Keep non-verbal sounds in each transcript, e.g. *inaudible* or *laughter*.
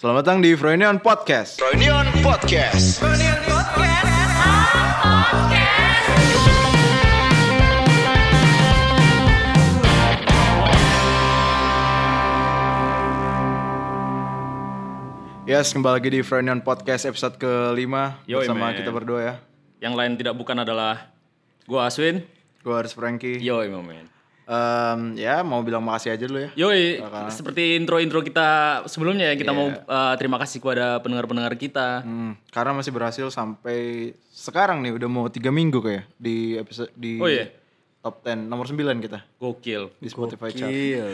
Selamat datang di Froynion Podcast. Reunion Podcast. Yes, kembali lagi di Froynion Podcast episode kelima Yoi, bersama man. kita berdua ya. Yang lain tidak bukan adalah gua Aswin. Gue harus Frankie. Yoi, momen. Em, ya mau bilang makasih aja dulu ya. Yoi, seperti intro-intro kita sebelumnya ya, kita mau Iya. uh, terima kasih kepada pendengar-pendengar kita. Hmm, karena masih berhasil sampai sekarang nih udah mau tiga minggu kayak di episode di Oh, iya? top 10 nomor 9 kita Gokil. di Spotify chart.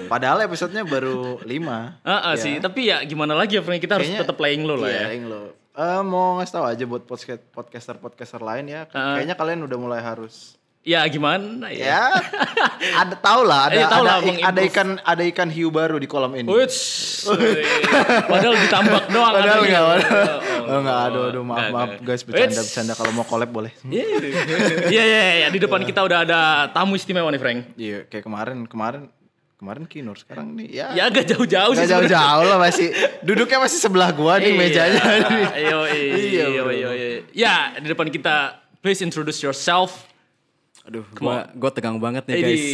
Padahal episodenya baru 5. *laughs* Ah, ah, sih, tapi ya gimana lagi ya? Kita harus Kayaknya- tetap playing lo lah ya. Iya, yang lo. Eh, mau ngasih tahu aja buat podcast podcaster podcaster lain ya. Ah. Kayaknya kalian udah mulai harus Ya gimana ya? ya ada tau lah ada *laughs* Iya, tahu ada, lah, ada ikan ada ikan hiu baru di kolam ini. Wits. Padahal ditambak *laughs* doang. Padahal enggak, padahal. Oh, Oh, enggak, aduh, aduh, maaf, Enggak, maaf enggak. guys, bercanda, Wits. bercanda kalau mau collab boleh. Iya, iya, iya, iya. Di depan kita udah ada tamu istimewa nih, Frank. Iya, kayak kemarin, kemarin, kemarin Kinur, sekarang nih, ya, Ya agak jauh-jauh sih. nggak sebenarnya. jauh-jauh lah masih, duduknya masih sebelah gua nih mejanya. Iya, iya, Iya, iya, iya. Ya, di depan kita, please introduce yourself. Aduh, gua, gua tegang banget nih guys.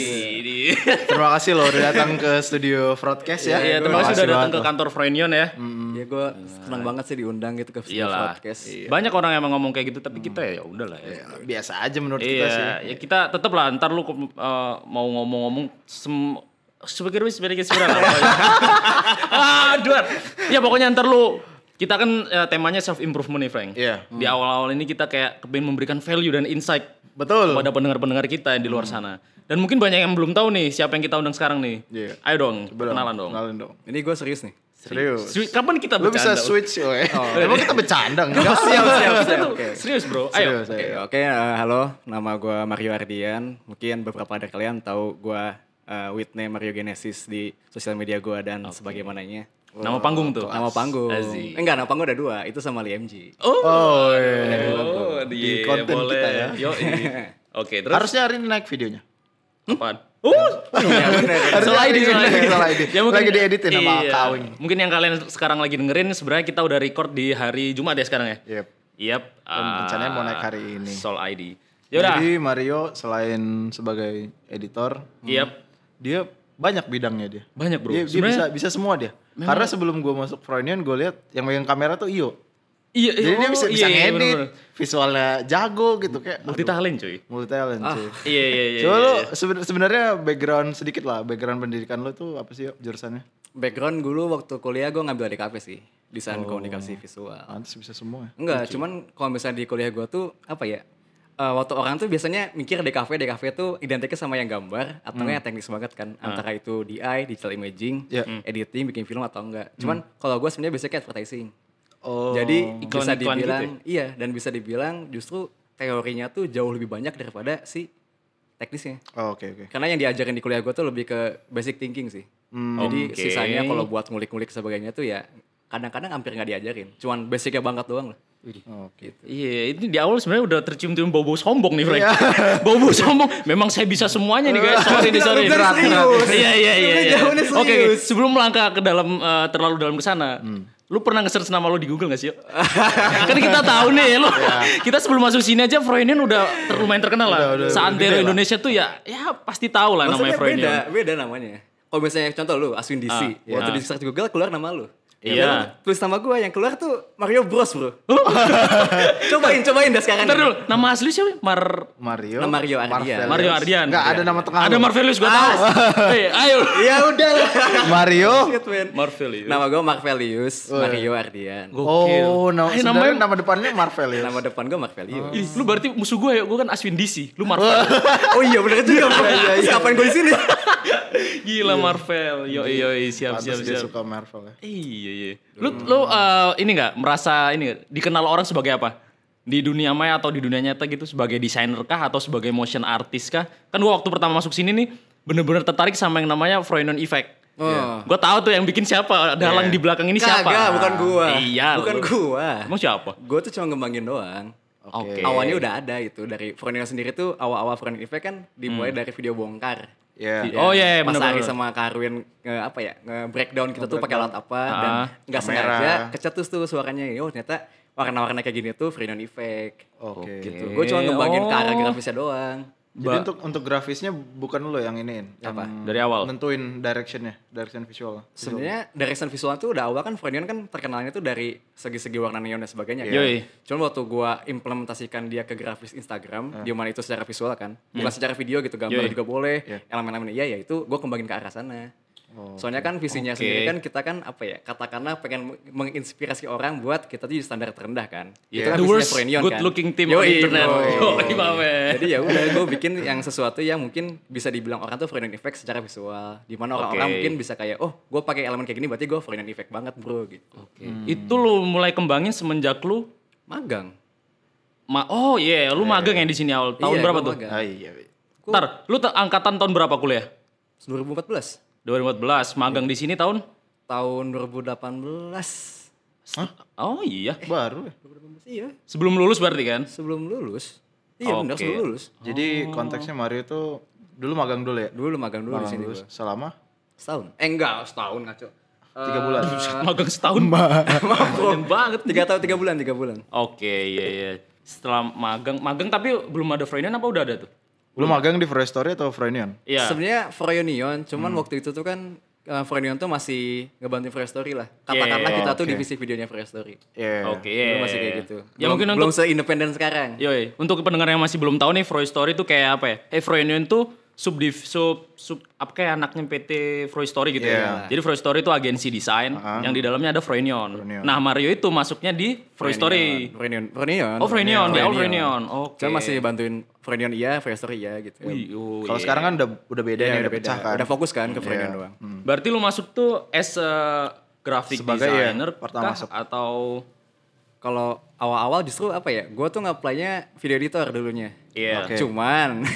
Terima kasih loh udah datang ke studio Broadcast ya. Iya, terima kasih udah datang ke kantor Frenion ya. Ya gua senang banget sih diundang gitu ke Iyalah. podcast. Banyak orang yang emang ngomong kayak gitu, tapi kita ya udahlah ya. Biasa aja menurut kita sih. Iya, ya kita tetap lah. Ntar lu uh, mau ngomong-ngomong sem sebagai sebagai sebenarnya. Aduh. Ya pokoknya ntar lu kita kan uh, temanya self improvement nih, Frank. Iya. Di awal-awal ini kita kayak kepingin memberikan value dan insight Betul. kepada pendengar-pendengar kita yang di luar sana. Dan mungkin banyak yang belum tahu nih siapa yang kita undang sekarang nih. Iya. Ayo dong, Coba dong, kenalan dong. Kenalin dong. Ini gua serius nih. Serius. Swi- Kapan kita Lu bisa bercanda? switch, woy. *laughs* Emang kita bercanda *laughs* enggak? siap, siap, siap. Serius bro, ayo. Serius, Oke, ayo. oke, eh, halo, nama gua Mario Ardian. Mungkin beberapa dari kalian tahu gua eh, with name Mario Genesis di sosial media gua dan sebagaimananya. Nama panggung tuh. Nama panggung. Eh, enggak, nama panggung ada dua. Itu sama Lee MG. Oh, Oh, iya. oh, Di iya, konten boleh. kita ya. Yo, *laughs* Oke, terus Harusnya hari ini naik videonya. apaan? Oh, Iya, bener. salah ide, salah ide. Salah ide. Lagi dieditin sama iya. Kawing. Mungkin yang kalian sekarang lagi dengerin sebenarnya kita udah record di hari Jumat ya sekarang ya. Yep. Yap. Dan rencananya mau naik hari ini. Soul ID. Yaudah. Jadi Mario selain sebagai editor, Yap. dia banyak bidangnya dia. Banyak bro. Dia, dia bisa bisa semua dia. Karena sebelum gua masuk Freudian gue lihat yang megang kamera tuh Iyo. Iya, Jadi dia oh, bisa iya, bisa iya, ngedit, bener-bener. visualnya jago gitu kayak Multi talent cuy. multi talent cuy. Iya, iya, iya. Coba iya, lu iya. seben- sebenarnya background sedikit lah, background pendidikan lu tuh apa sih Yo, jurusannya? Background dulu waktu kuliah gua ngambil DKV sih, desain komunikasi visual. Pantes bisa semua. ya. Enggak, cuman kalau misalnya di kuliah gua tuh apa ya? Eh, waktu orang tuh biasanya mikir DKV, DKV tuh identiknya sama yang gambar atau enggak yang teknis banget kan. Antara itu DI, digital imaging, Iya. editing, bikin film atau enggak. Cuman kalau gua sebenarnya biasanya kayak advertising. Oh. Jadi bisa Iklan-iklan dibilang gitu iya dan bisa dibilang justru teorinya tuh jauh lebih banyak daripada si teknisnya. Oh, oke oke. Karena yang diajarin di kuliah gua tuh lebih ke basic thinking sih. Jadi Oke. sisanya kalau buat ngulik-ngulik sebagainya tuh ya kadang-kadang hampir nggak diajarin. Cuman basicnya banget doang lah. Oke. Iya, ini di awal sebenarnya udah tercium-cium bau-bau sombong nih, Frank. *laughs* bau-bau sombong. Memang saya bisa semuanya nih, guys. Sorry nih, sorry. Serius. Iya, iya, iya. Iya. Oke, sebelum melangkah ke dalam eh, terlalu dalam ke sana, lu pernah nge-search nama lu di Google gak sih? Kan kita tahu nih, lu. *laughs* kita sebelum masuk sini aja Froynion udah lumayan terkenal lah. Udah, udah, Seantero Indonesia tuh ya, ya pasti tahu lah namanya Maksudnya Froynion. beda, beda namanya. Kalau misalnya contoh lu, Aswin DC, Ah, waktu iya. di search Google keluar nama lu. Iya. Lu Tulis nama gua yang keluar tuh Mario Bros, Bro. *laughs* cobain, cobain dah sekarang. Ntar dulu, nama asli siapa? Mar... Mario. Nama Mario Ardian. Mario Ardian. Enggak ada nama tengah. Ada lu. Marvelous, gua tahu. Eh, *laughs* ayo. Ya udah lah. Mario. *laughs* Marvelous. Nama gua Marvelius, Mario Ardian. Gokil. Oh, nama, sebenarnya namanya- nama depannya Marvel ya. Nama depan gua Marvelius. Ih, lu berarti musuh gue ya? Gue kan Aswin DC. Lu Marvel. Oh iya bener juga. Terus Kapan gua di sini? Gila Marvel. Yo yo siap Pantes siap dia siap. suka Marvel ya. Iya iya. Lu lu eh, ini nggak merasa ini nggak, dikenal orang sebagai apa? Di dunia maya atau di dunia nyata gitu sebagai desainer kah atau sebagai motion artist kah? Kan gua waktu pertama masuk sini nih bener-bener tertarik sama yang namanya Freudian Effect. Oh. Gue tahu tuh yang bikin siapa, dalang di belakang ini siapa. Kagak, bukan gua. Iya, Bukan lu. gua. Emang siapa? Gue tuh cuma ngembangin doang. Oke. Awalnya udah ada itu dari Frontline sendiri tuh awal-awal Frontline Effect kan dimulai Hmm. dari video bongkar. Iya. Oh iya, iya, Mas. Ari sama Karwin nge apa ya nge breakdown kita tuh pakai alat apa dan Ah. nggak Kamera. sengaja kecetus tuh suaranya. Oh ternyata warna-warna kayak gini tuh Freon Effect. Oke. Gitu. Gue cuma ngembangin ke arah oh. grafisnya doang. Jadi untuk untuk grafisnya bukan lo yang iniin, Apa? yang Dari awal. nentuin directionnya, direction visual. Sebenarnya direction visual tuh udah awal kan Freon kan terkenalnya tuh dari segi-segi warna neon dan sebagainya. kan. Yoi. Cuma waktu gua implementasikan dia ke grafis Instagram, di mana itu secara visual kan, bukan secara video gitu, gambar Yoi. juga boleh, Iya. elemen-elemen iya ya itu gua kembangin ke arah sana. Soalnya kan visinya Oke. sendiri kan kita kan apa ya, katakanlah pengen menginspirasi orang buat kita tuh di standar terendah kan. Yeah. kan The worst good kan. looking team on Yoi, *laughs* internet. Mame. Jadi ya udah gue bikin yang sesuatu yang mungkin bisa dibilang orang tuh Freon Effect secara visual. Di mana orang-orang Oke. mungkin bisa kayak, oh gue pakai elemen kayak gini berarti gue Freon Effect banget bro gitu. Oke. Itu lu mulai kembangin semenjak lu Magang. ma Oh iya, lu magang yang di sini awal. Tahun Iya, berapa tuh? magang. Ah, iya. Ntar, lu angkatan tahun berapa kuliah? 2014. 2014, magang di sini tahun? Tahun 2018. Oh iya, Baru ya. 2018 iya. sebelum lulus berarti kan? Sebelum lulus. Iya benar sebelum lulus. Jadi konteksnya Mario tuh dulu magang dulu ya. Dulu magang dulu di Magang sini dulu selama Setahun. Eh enggak, setahun ngaco. tiga bulan. magang setahun. *laughs* *laughs* Panjang banget. Tiga tahun, tiga bulan, tiga bulan. Oke, iya iya. Setelah magang, magang tapi belum ada Freudian apa udah ada tuh? Lu magang di Fresh Story atau Freudian? Iya. Sebenarnya Froyonion, cuman Hmm. waktu itu tuh kan uh, Froyonion tuh masih ngebantuin Fresh Story lah. Katakanlah Yeah, kita tuh oke. divisi videonya Fresh Story. Iya. Oke, Dulu iya. masih kayak gitu. Ya belum, mungkin belum untuk se-independen sekarang. Yoi, untuk pendengar yang masih belum tahu nih Freud Story itu kayak apa ya? Eh Freudian tuh subdiv sub sub apa kayak anaknya PT Freud Story gitu Iya. ya. Jadi Freud Story itu agensi desain yang di dalamnya ada. Freudian. Nah, Mario itu masuknya di Freud Story. Froyonion. Froyonion. Oh, Freudian, di awal Freudian. Oke. Cuman masih bantuin Froyonion iya, Fresh Story iya gitu. Wih, oh, Kalau iya. sekarang kan udah udah beda Iya, nih, udah beda. pecah kan. Udah fokus kan ke Froyonion doang. Berarti lu masuk tuh as a graphic Sebagai, ya, designer pertama kah? masuk. atau Kalau awal-awal justru apa ya? Gue tuh nge-apply-nya video editor dulunya. Iya. Oke. Cuman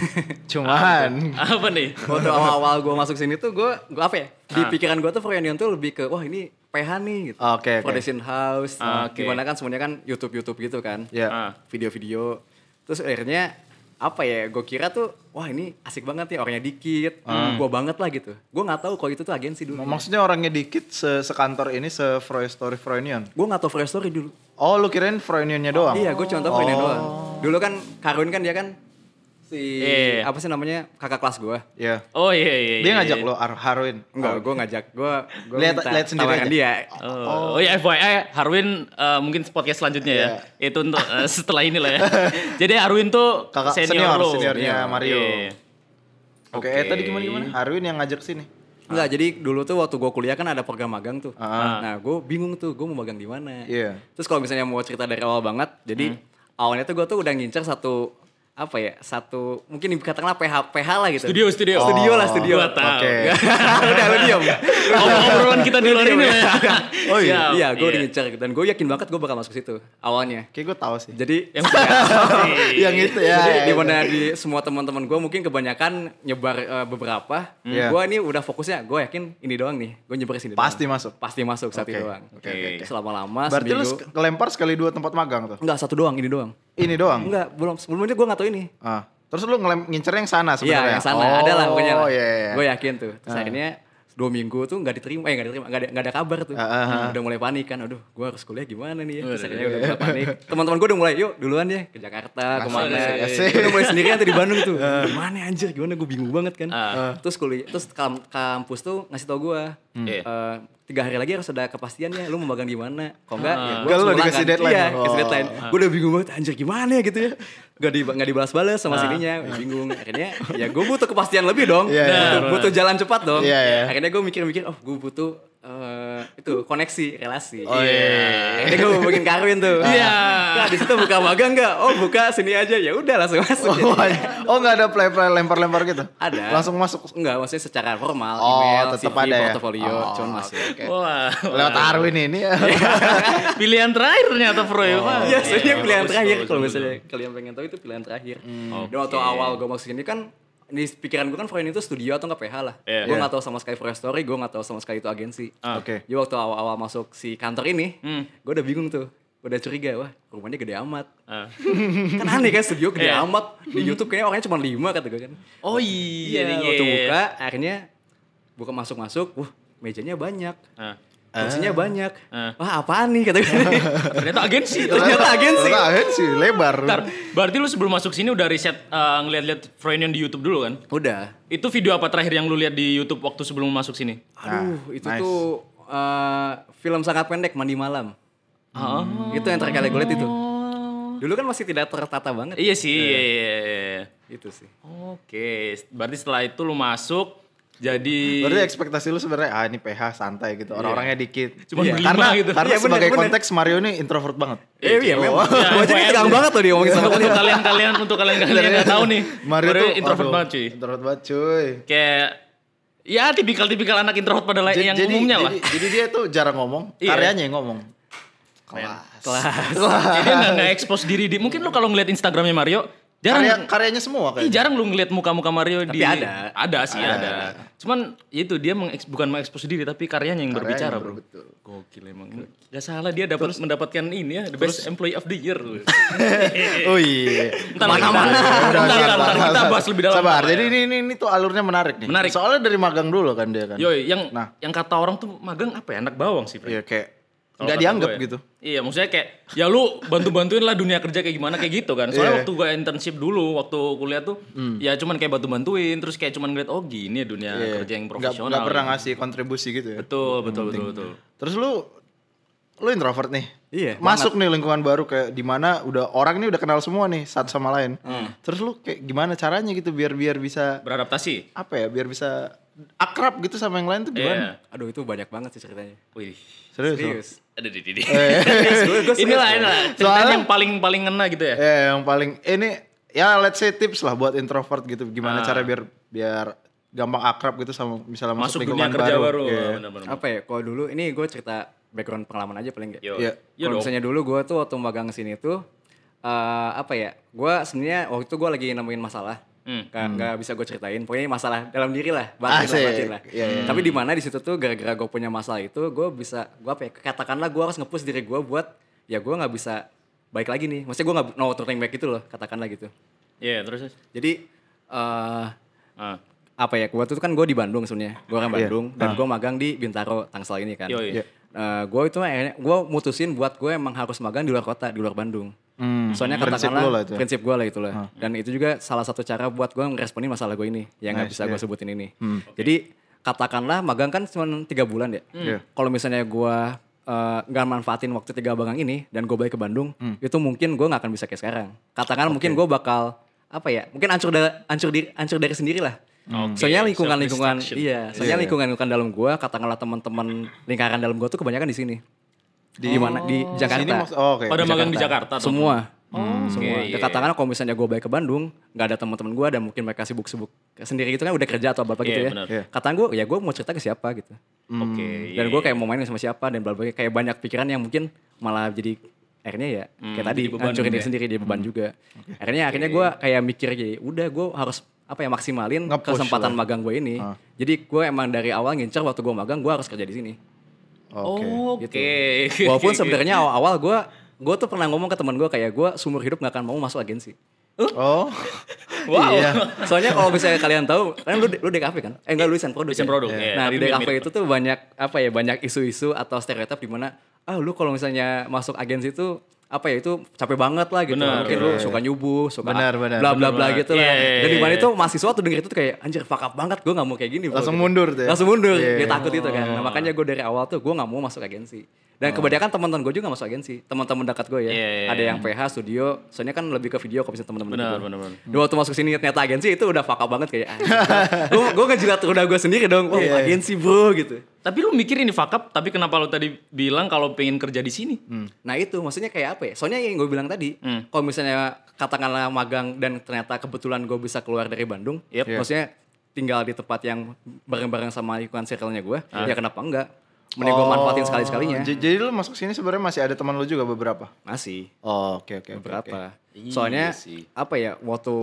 Cuman *laughs* apa nih? waktu awal-awal gue masuk sini tuh gue gue apa ya? Di Ah. pikiran gue tuh Froyonion tuh lebih ke wah ini PH nih gitu. Oke, oke. Production house. Ah, oke. Gimana kan semuanya kan YouTube-YouTube gitu kan. ya. Ah. Video-video. Terus akhirnya apa ya? Gue kira tuh wah ini asik banget nih orangnya dikit. Ah. Gue banget lah gitu. Gue nggak tahu kalau itu tuh agensi dulu. Maksudnya orangnya dikit se sekantor ini se Fresh Story Freudian. Gue nggak tahu Fresh Story dulu. Oh, lu kirain Freudiannya doang? Iya, gue cuma tahu Froyonion doang. Dulu kan Karun kan dia kan si Iya. apa sih namanya kakak kelas gue. Iya. Oh iya iya. Dia iya, ngajak iya. lo Ar Harwin. Enggak, gue ngajak. Gue gue Lihat- minta lihat sendiri aja. dia. Oh, oh ya FYI Harwin eh, mungkin podcast selanjutnya ya. Itu untuk eh, setelah ini lah ya. *laughs* Jadi Harwin tuh Kakak senior, senior, lo. seniornya Mario. Iya. Oke, eh tadi gimana gimana? Harwin yang ngajak sini. Enggak, jadi dulu tuh waktu gue kuliah kan ada program magang tuh. Ah. Nah, gue bingung tuh, gue mau magang di mana. Iya. Terus kalau misalnya mau cerita dari awal banget, jadi awalnya tuh gue tuh udah ngincer satu apa ya satu mungkin dikatakanlah PH PH lah gitu Studio, studio. studio lah studio Gua tahu. Oke. *laughs* udah lu diam Obrolan kita di luar ini lah ya. *laughs* Oh iya? Siap. iya gue udah ngincer dan gue yakin banget gue bakal masuk situ awalnya Kayak gue tahu sih. jadi Yang *laughs* yang itu ya. Jadi ya, di ya. mana di semua teman-teman gue mungkin kebanyakan nyebar eh, beberapa. Iya. Gue ini udah fokusnya, gue yakin ini doang nih. Gue nyebar sini Pasti doang. masuk. Pasti masuk satu Oke, doang. oke, oke, oke. Selama lama Berarti lu seminggu. kelempar sekali dua tempat magang tuh. Enggak, satu doang, ini doang. Ini doang. Enggak, belum. Sebelumnya gue gak tahu ini. Ah. Terus lu ngelem ngincer yang sana Iya, sebenarnya. yang sana. ada lah pokoknya. Oh iya iya. Gue yakin tuh. Terus akhirnya dua minggu tuh nggak diterima, eh nggak diterima, nggak ada, nggak ada kabar tuh. Ah, ah, ah. Udah mulai panik kan, aduh, gue harus kuliah gimana nih ya? Terus akhirnya udah mulai panik. Teman-teman gue udah mulai, yuk duluan ya ke Jakarta, ke mana? Gue udah mulai sendirian tuh di Bandung tuh. Gimana anjir, gimana gue bingung banget kan. Ah. Terus kuliah, terus kam- kampus tuh ngasih tau gue, Iya. eh, tiga hari lagi harus ada kepastiannya, lu mau magang di mana? Kok enggak? Ya, gua Enggak, lu harus dikasih deadline. Iya, Oh. kasih deadline. Gue udah bingung banget, anjir gimana ya gitu ya. Gak, di, gak dibalas-balas sama sininya, bingung. Akhirnya ya gue butuh kepastian lebih dong. Iya, iya. butuh, butuh jalan cepat dong. Iya, iya. Akhirnya gue mikir-mikir, oh gue butuh eh, itu koneksi, relasi. Oh iya. Akhirnya gue hubungin Karwin tuh. Iya. Kak di situ buka magang nggak? Oh buka sini aja. Ya udah langsung masuk. Oh, oh nggak ada play play lempar lempar gitu? Ada. Langsung masuk. Enggak, maksudnya secara formal, Oh, email, tetep CV, ada ya? portofolio, Oh, cuman masuk. oke. Wah. Lewat Arwin ini ya. *laughs* Pilihan terakhir ternyata Pro ya. Iya, sebenarnya Iya, pilihan bagus, terakhir kalau misalnya kalian pengen tahu itu pilihan terakhir. Oke. Dan waktu awal gue masuk sini kan di pikiran gue kan Freud itu studio atau nggak PH lah. Iya. Gue Iya. nggak tahu sama sekali Freud Story, gue nggak tahu sama sekali itu agensi. Ah. Oke. Jadi waktu awal-awal masuk si kantor ini, Hmm. gue udah bingung tuh. udah curiga wah rumahnya gede amat Ah. *laughs* kan aneh kan studio gede Iya. amat di YouTube kayaknya orangnya cuma lima kata gue kan Oh iya, iya iya. waktu buka akhirnya buka masuk masuk wah mejanya banyak Ah. Kursinya banyak Ah. wah apaan nih kata gue *laughs* Ternyata agensi. ternyata agensi Ternyata agensi lebar. Bentar, berarti lu sebelum masuk sini udah riset eh, ngeliat-liat Freudian di YouTube dulu kan? udah Itu video apa terakhir yang lu lihat di YouTube waktu sebelum masuk sini? aduh itu nice. tuh eh, film sangat pendek mandi malam Ah. itu yang terakhir kali gue liat itu dulu kan masih tidak tertata banget Iya sih, iya, iya, iya. itu sih Oke, berarti setelah itu lu masuk jadi Berarti ekspektasi lu sebenarnya ah ini PH santai gitu. Orang-orangnya dikit. Cuman Iya. berlima karena, gitu. Karena Iya, bener, sebagai bener. konteks Mario ini introvert banget. Eh, iya memang. Ya, Gue FYI. tegang banget tuh dia ngomongin sama untuk, kalian. untuk kalian-kalian untuk kalian-kalian yang nggak tahu nih, Mario, tuh introvert aduh, banget cuy. Introvert banget cuy. Kayak ya tipikal-tipikal anak introvert pada lain Jadi- yang jadi, umumnya lah. jadi, jadi dia tuh jarang ngomong, Iya. karyanya yang ngomong. Kelas. Jadi dia nggak nggak expose diri di. Mungkin lu kalau ngeliat Instagramnya Mario, jarang Karya, karyanya semua Ih, kayak. jarang lu ngeliat muka-muka Mario Tapi di ada. Ada sih Ada, ada. ada. Cuman itu dia mengeks, bukan mengekspos diri tapi karyanya yang Karyanya, berbicara, bro, betul. Gokil emang. Gak salah dia dapat mendapatkan ini ya, the best employee of the year. *laughs* Oh iya. Entar sabar, bentar, kita bahas lebih dalam. Sabar. Jadi ya. ini, ini ini tuh alurnya menarik nih. Menarik. Soalnya dari magang dulu kan dia kan. Yoi, yang Nah. yang kata orang tuh magang apa ya? Anak bawang sih. Iya kayak nggak dianggap ya. gitu. Iya, maksudnya kayak ya lu bantu-bantuin lah dunia kerja kayak gimana kayak gitu kan. Soalnya Iya. waktu gue internship dulu, waktu kuliah tuh ya cuman kayak bantu-bantuin terus kayak cuman ngeliat oh gini ya dunia Iya. kerja yang profesional. Nggak pernah gitu. ngasih kontribusi gitu ya. Betul, betul, betul, betul. Terus lu lu introvert nih. Iya, Masuk nih lingkungan baru kayak di mana udah orang ini udah kenal semua nih satu sama lain. Hmm. Terus lu kayak gimana caranya gitu biar biar bisa Beradaptasi. apa ya? Biar bisa akrab gitu sama yang lain tuh gimana? Iya. Aduh itu banyak banget sih ceritanya. Wih. Serius. lu? Serius. Ada di di. *laughs* Inilah loh. inilah ceritanya Soalnya- yang paling paling ngena gitu ya. Eh, yang paling ini ya let's say tips lah buat introvert gitu. Gimana Ah. cara biar biar gampang akrab gitu sama misalnya masuk, Masuk dunia lingkungan kerja baru. baru. Iya. Benar-benar. Apa ya? Kalau dulu ini gue cerita background pengalaman aja paling nggak. Yo. Iya. Iya Kalau misalnya dulu gue tuh waktu magang sini tuh eh apa ya? Gue sebenarnya waktu itu gue lagi nemuin masalah. Hmm. Nggak nggak bisa gue ceritain. Pokoknya masalah dalam diri lah, batin lah, Asik. batin lah. Iya, iya. Tapi di mana di situ tuh gara-gara gue punya masalah itu, gue bisa, gue apa ya? Katakanlah gue harus nge-push diri gue buat, ya gue nggak bisa baik lagi nih. Maksudnya gue nggak no turning back gitu loh, katakanlah gitu. Iya, terus. terus. Jadi eh Ah. apa ya? Gue tuh kan gue di Bandung sebenarnya. Gue orang Iya. Bandung dan gue magang di Bintaro Tangsel ini kan. Yoi. Iya. gue itu akhirnya gue mutusin buat gue emang harus magang di luar kota, di luar Bandung. Hmm, Soalnya prinsip katakanlah lo lah itu ya. prinsip gue lah itulah. Dan itu juga salah satu cara buat gue meresponin masalah gue ini yang nggak Nice, bisa gue iya. sebutin ini. Jadi katakanlah magang kan cuma tiga bulan ya. Iya. Kalau misalnya gue eh, nggak manfaatin waktu tiga magang ini dan gue balik ke Bandung, Hmm. itu mungkin gue nggak akan bisa kayak sekarang. Katakan mungkin gue bakal apa ya? Mungkin hancur dari hancur diri hancur dari sendiri lah. Oke, Soalnya lingkungan lingkungan self-destruction. iya, soalnya Iya. lingkungan lingkungan dalam gue, katakanlah teman-teman lingkaran dalam gue tuh kebanyakan di sini. Di mana? Di Jakarta. Sini maksud- oh, oke. Pada magang di Jakarta. tuh. Semua. Oh, semua. oke, Ya, iya. katakanlah kalau misalnya gue balik ke Bandung, nggak ada teman-teman gue dan mungkin mereka sibuk-sibuk sendiri gitu kan udah kerja atau apa gitu Iya, ya. benar. Iya. Kata gue, ya gue mau cerita ke siapa gitu. Oke. Dan iya, gue iya. kayak mau main sama siapa dan bla bla kayak banyak pikiran yang mungkin malah jadi akhirnya ya kayak tadi hancurin gitu diri ya. sendiri jadi beban juga. Akhirnya akhirnya gue kayak mikir jadi udah gue harus apa ya maksimalin Nge-push kesempatan lah. magang gue ini. Jadi gue emang dari awal ngincer waktu gue magang gue harus kerja di sini. Oke. Oke. Walaupun *laughs* sebenarnya awal-awal gue gue tuh pernah ngomong ke teman gue kayak gue seumur hidup gak akan mau masuk agensi. Oh. *laughs* Wow. Iya. Soalnya kalau misalnya kalian tahu, kan lu lu DKV kan? Eh enggak lu desain produk. Desain ya? produk, iya. Nah, Tapi di DKV itu tuh banyak apa ya? Banyak isu-isu atau stereotip di mana ah lu kalau misalnya masuk agensi itu apa ya itu capek banget lah gitu. Benar, Mungkin lu suka nyubuh, suka Benar, benar, bla bla bla gitu lah. Iya, iya, Dan di mana iya. itu mahasiswa tuh denger itu tuh kayak anjir fuck up banget, gue gak mau kayak gini. bro." Langsung Gitu. mundur tuh ya? Langsung mundur, Iya. dia takut itu kan. Nah, makanya gue dari awal tuh gue gak mau masuk agensi. Dan kebanyakan teman-teman gue juga masuk agensi. Teman-teman dekat gue ya. Iya, iya, Ada yang PH, studio. Soalnya kan lebih ke video kalau misalnya teman-teman Benar, gue. benar, benar. Waktu masuk sini ternyata agensi itu udah fuck up banget kayak gue gue ngejilat udah gue sendiri dong oh Iya. agensi bro gitu Tapi lu mikir ini fuck up, tapi kenapa lu tadi bilang kalau pengen kerja di sini? nah itu maksudnya kayak apa ya soalnya yang gue bilang tadi Hmm. kalau misalnya katakanlah magang dan ternyata kebetulan gue bisa keluar dari Bandung Yep. Iya. maksudnya tinggal di tempat yang bareng-bareng sama lingkungan circle-nya gue Ah. ya kenapa enggak mending gue manfaatin sekali-sekalinya Jadi lu masuk sini sebenarnya masih ada teman lu juga beberapa. masih Oh, oke oke oke. beberapa Iya soalnya sih. apa ya waktu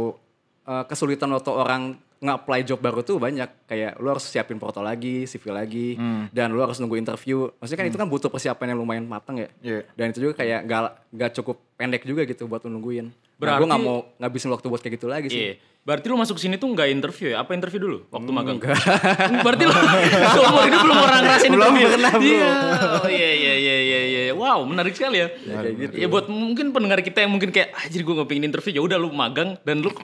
eh, kesulitan waktu orang nge-apply job baru tuh banyak. Kayak lu harus siapin porto lagi, CV lagi, dan lu harus nunggu interview. Maksudnya kan itu kan butuh persiapan yang lumayan matang ya. Iya. Dan itu juga kayak gak, gak cukup pendek juga gitu buat lu nungguin. Nah, Berarti- gue gak mau ngabisin waktu buat kayak gitu lagi sih. Iya. Berarti lu masuk sini tuh nggak interview ya? Apa interview dulu waktu magang? Enggak. *laughs* Berarti lu *laughs* seumur hidup belum pernah ngerasain Belum interview? pernah, belum. Iya. Oh iya iya iya iya iya. Wow, menarik sekali ya. Ya kayak gitu. Ya buat mungkin pendengar kita yang mungkin kayak ah, jadi gue gak pengen interview ya udah lu magang dan lu uh,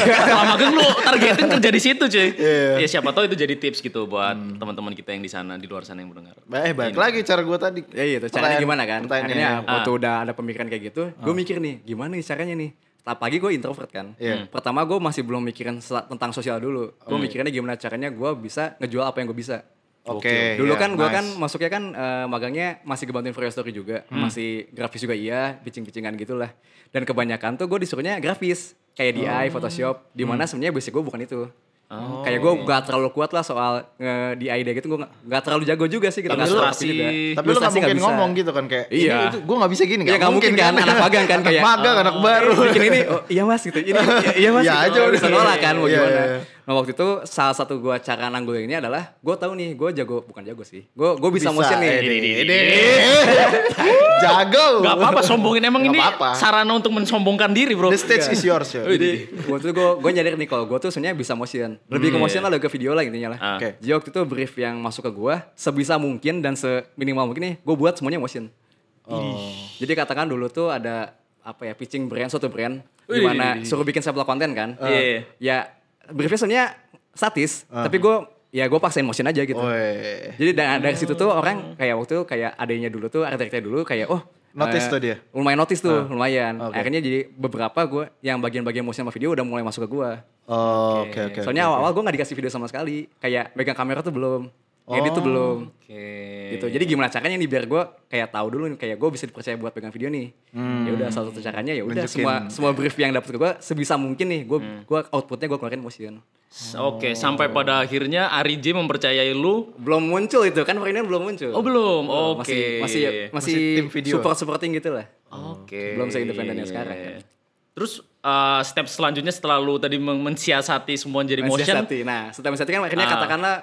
*laughs* setelah magang lu targetin kerja di situ cuy. Ya siapa tahu itu jadi tips gitu buat teman-teman kita yang di sana di luar sana yang mendengar. Eh, balik lagi cara gue tadi. Ya iya, tuh caranya gimana kan? pertanyaannya. Akhirnya Ah. waktu udah ada pemikiran kayak gitu, gue mikir nih, gimana nih caranya nih? Tapi pagi gue introvert kan. Iya. Pertama gue masih belum mikirin tentang sosial dulu. Gue mikirinnya gimana caranya gue bisa ngejual apa yang gue bisa. Oke. Dulu iya, kan gue nice. kan masuknya kan eh, magangnya masih kebantuin Your story juga, masih grafis juga iya, pitching-pitchingan gitulah. Dan kebanyakan tuh gue disuruhnya grafis, kayak DI, Photoshop, di mana sebenarnya basic gue bukan itu. Kayak gue gak terlalu kuat lah soal nge DI deh gitu, gue gak, gak terlalu jago juga sih gitu. juga. Tapi lu gak Ilustrasi nggak mungkin bisa. ngomong gitu kan kayak Iya. Ini, itu gue gak bisa gini Iya gak mungkin kan, anak magang kan anak kayak magang, anak baru bikin ini, oh iya mas gitu, ini iya, *laughs* iya mas Iya gitu. aja Oh, udah. bisa nolak kan mau Iya, gimana. Nah waktu itu salah satu gua cara nanggul ini adalah gue tahu nih gue jago bukan jago sih, gue gue bisa, motion nih. Ini, ini, *laughs* Jago. Gak apa-apa sombongin emang Nggak ini apa-apa. sarana untuk mensombongkan diri bro. The stage is yours ya. Jadi waktu itu gue gue nyadar nih kalau gue tuh sebenarnya bisa motion, lebih ke Hmm, motion iya. lah lebih ke video lah intinya lah. Ah. Oke. Jadi waktu itu brief yang masuk ke gue sebisa mungkin dan seminimal mungkin nih gue buat semuanya motion. Oh. Jadi katakan dulu tuh ada apa ya pitching brand suatu brand Wih, di mana wih, wih. suruh bikin sampel konten kan. Iya. Ya briefnya sebenarnya statis, tapi gue ya gue paksain motion aja gitu. Woi. Jadi da- dari situ tuh orang kayak waktu itu kayak adanya dulu tuh arsiteknya dulu kayak oh Notice eh, tuh dia? Lumayan notice tuh, lumayan. Oke. Akhirnya jadi beberapa gue yang bagian-bagian motion sama video udah mulai masuk ke gue. Oh, Oke oke. Soalnya awal-awal gue gak dikasih video sama sekali. Kayak megang kamera tuh belum. Edit tuh belum. Oke. Gitu. Jadi gimana caranya nih biar gue kayak tahu dulu nih kayak gue bisa dipercaya buat pegang video nih. Ya udah salah satu caranya ya udah semua semua brief yang dapet ke gue sebisa mungkin nih gue Hmm. gua outputnya gue keluarin motion. Oke, sampai pada akhirnya Ari J mempercayai lu. Belum muncul itu kan ini belum muncul. Oh belum, oke. Masih masih masih, Masih tim video. support supporting gitu lah. Oke. Belum se-independen yang sekarang, kan. Terus uh, step selanjutnya setelah lu tadi men- mensiasati semua jadi motion. Mensiasati. Nah, setelah mensiasati kan akhirnya Ah. katakanlah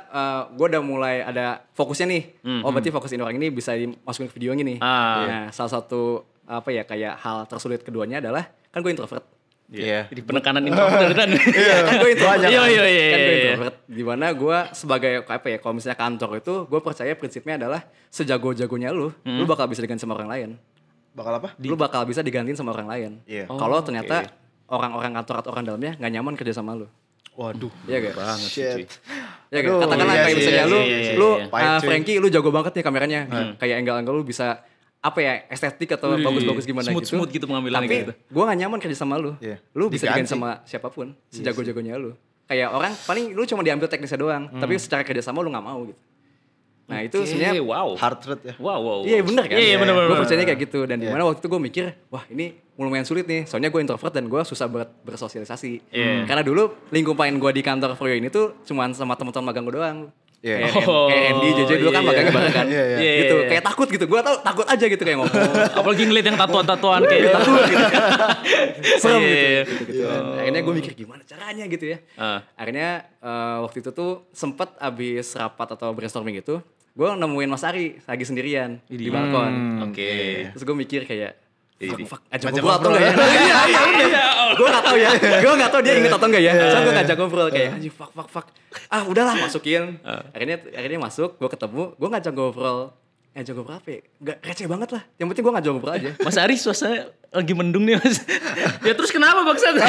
gue udah mulai ada fokusnya nih. Oh berarti fokus ini orang ini bisa dimasukin ke video ini nih. Hmm, Ah. Nah, salah satu apa ya kayak hal tersulit keduanya adalah kan gue introvert. Iya. Jadi penekanan introvert kan. *laughs* kan gue *laughs* introvert. Iya iya iya. Kan gue iya. introvert. Di mana gue sebagai apa ya kalau misalnya kantor itu gue percaya prinsipnya adalah sejago-jagonya lu, lu Hmm. bakal bisa diganti sama orang lain. Bakal apa? Lu bakal bisa digantiin sama orang lain. Iya. Kalau Oh, ternyata oke. Orang-orang kantor atau orang dalamnya nggak nyaman kerja sama lu. Waduh. Iya gak? Banget. Shit. Ya kan? Aduh, Katakanlah iya kayak sih, misalnya iya lu, iya lu iya. Uh, cuy. Frankie, lu jago banget nih kameranya. Kayak angle-angle lu bisa apa ya estetik atau bagus-bagus gimana smooth- gitu. smooth gitu pengambilannya Tapi gitu. gue gak nyaman kerja sama lu. Iya. Lu bisa Diganti. sama siapa pun, sejago-jagonya lu. Kayak orang paling lu cuma diambil teknisnya doang, tapi secara kerja sama lu gak mau gitu. Nah itu Oke, sebenarnya wow. Hard truth ya. Wow, wow. Iya bener kan? Iya, iya bener bener. Gue percaya kayak gitu. Dan di mana waktu itu gue mikir, wah ini lumayan sulit nih. Soalnya gue introvert dan gue susah banget bersosialisasi. Iya. Karena dulu lingkupan gue di kantor Froyo ini tuh cuman sama teman-teman magang gue doang. Iya. Kayak, Oh, kayak Andy, JJ dulu kan iya. magangnya bareng kan. *laughs* Iya, iya. Iya, gitu. iya. Kayak takut gitu. Gue tau takut aja gitu kayak ngomong. *laughs* Apalagi ngeliat yang tatuan-tatuan kayak gitu. *laughs* Serem Iya, gitu. iya. gitu kan. Akhirnya gue mikir gimana caranya gitu ya. Ah. Akhirnya eh, waktu itu tuh sempet abis rapat atau brainstorming gitu. Gue nemuin Mas Ari lagi sendirian di balkon. Oke. Terus gue mikir kayak Fuck, fuck, ajak ngobrol atau enggak ya? *laughs* Iya, iya, iya. Gue gak tau ya, gue gak tau dia inget atau enggak ya. Soalnya gue ngajak ngobrol kayak anjing fuck, fuck, fuck. Ah udahlah masukin. Akhirnya akhirnya masuk, gue ketemu, gue ngajak ngobrol. Ngajak ngobrol apa ya? Gak receh banget lah. Yang penting gue ngajak ngobrol aja. Mas Ari suasana lagi mendung nih mas. *laughs* ya terus kenapa Bangsat?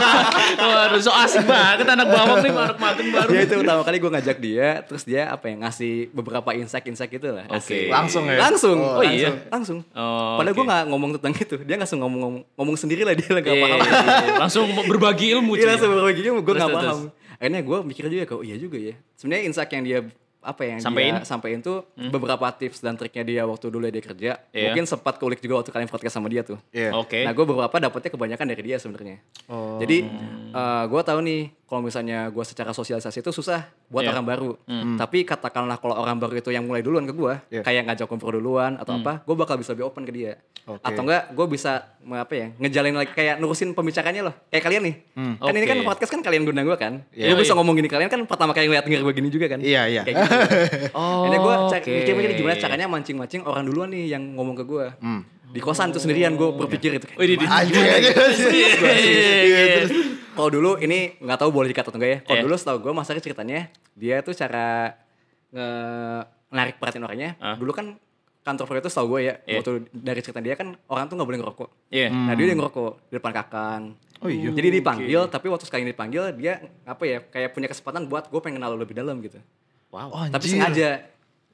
*laughs* Waduh so asik banget anak bawang nih anak magang baru. ya itu pertama kali gue ngajak dia, terus dia apa ya ngasih beberapa insight-insight gitu lah. Oke. Asik. Langsung ya? Langsung. Oh, iya? Langsung. Oh, Padahal gue gak ngomong tentang itu. Dia langsung ngomong ngomong sendiri lah dia gak Iya, paham. iya, iya. Langsung berbagi ilmu Iya langsung berbagi gue Terus, gak terus, paham. Akhirnya gue mikir juga kok iya juga ya. Sebenarnya insight yang dia apa yang Sampein? dia sampein tuh beberapa tips dan triknya dia waktu dulu dia kerja. Iya. Mungkin sempat kulik juga waktu kalian podcast sama dia tuh. Iya. Oke. Nah gue beberapa dapetnya kebanyakan dari dia sebenarnya. Jadi gue tahu nih kalau misalnya gue secara sosialisasi itu susah buat orang baru. Tapi katakanlah kalau orang baru itu yang mulai duluan ke gue, Iya. kayak ngajak ngobrol duluan atau apa, gue bakal bisa lebih open ke dia. Oke. Atau enggak, gue bisa apa ya, ngejalin lagi kayak nurusin pembicaranya loh. Kayak kalian nih, kan ini kan podcast kan kalian guna gue kan. Iya. Gue bisa Iya. ngomong gini kalian kan pertama kali ngeliat denger gue gini juga kan. Iya, iya. Kayak gitu. *laughs* Oh, Ini gue cek oke. mikir-mikir gimana caranya mancing-mancing orang duluan nih yang ngomong ke gue. Hmm. Di kosan tuh sendirian gue berpikir itu. Di- Anjing aja. Iya. Kalau dulu ini nggak tahu boleh dikat atau enggak ya. Kalau Iya. dulu setahu gue Mas Ari ceritanya dia tuh cara nge narik perhatian orangnya. Ah. Dulu kan kantor Fred itu setahu gue ya. Iya. Waktu dari cerita dia kan orang tuh nggak boleh ngerokok. Iya. Nah dia dia ngerokok di depan kakang. Oh iya. Jadi dipanggil, tapi waktu sekali dipanggil dia apa ya kayak punya kesempatan buat gue pengen kenal lo lebih dalam gitu. Wow. Oh, Tapi anjir. sengaja.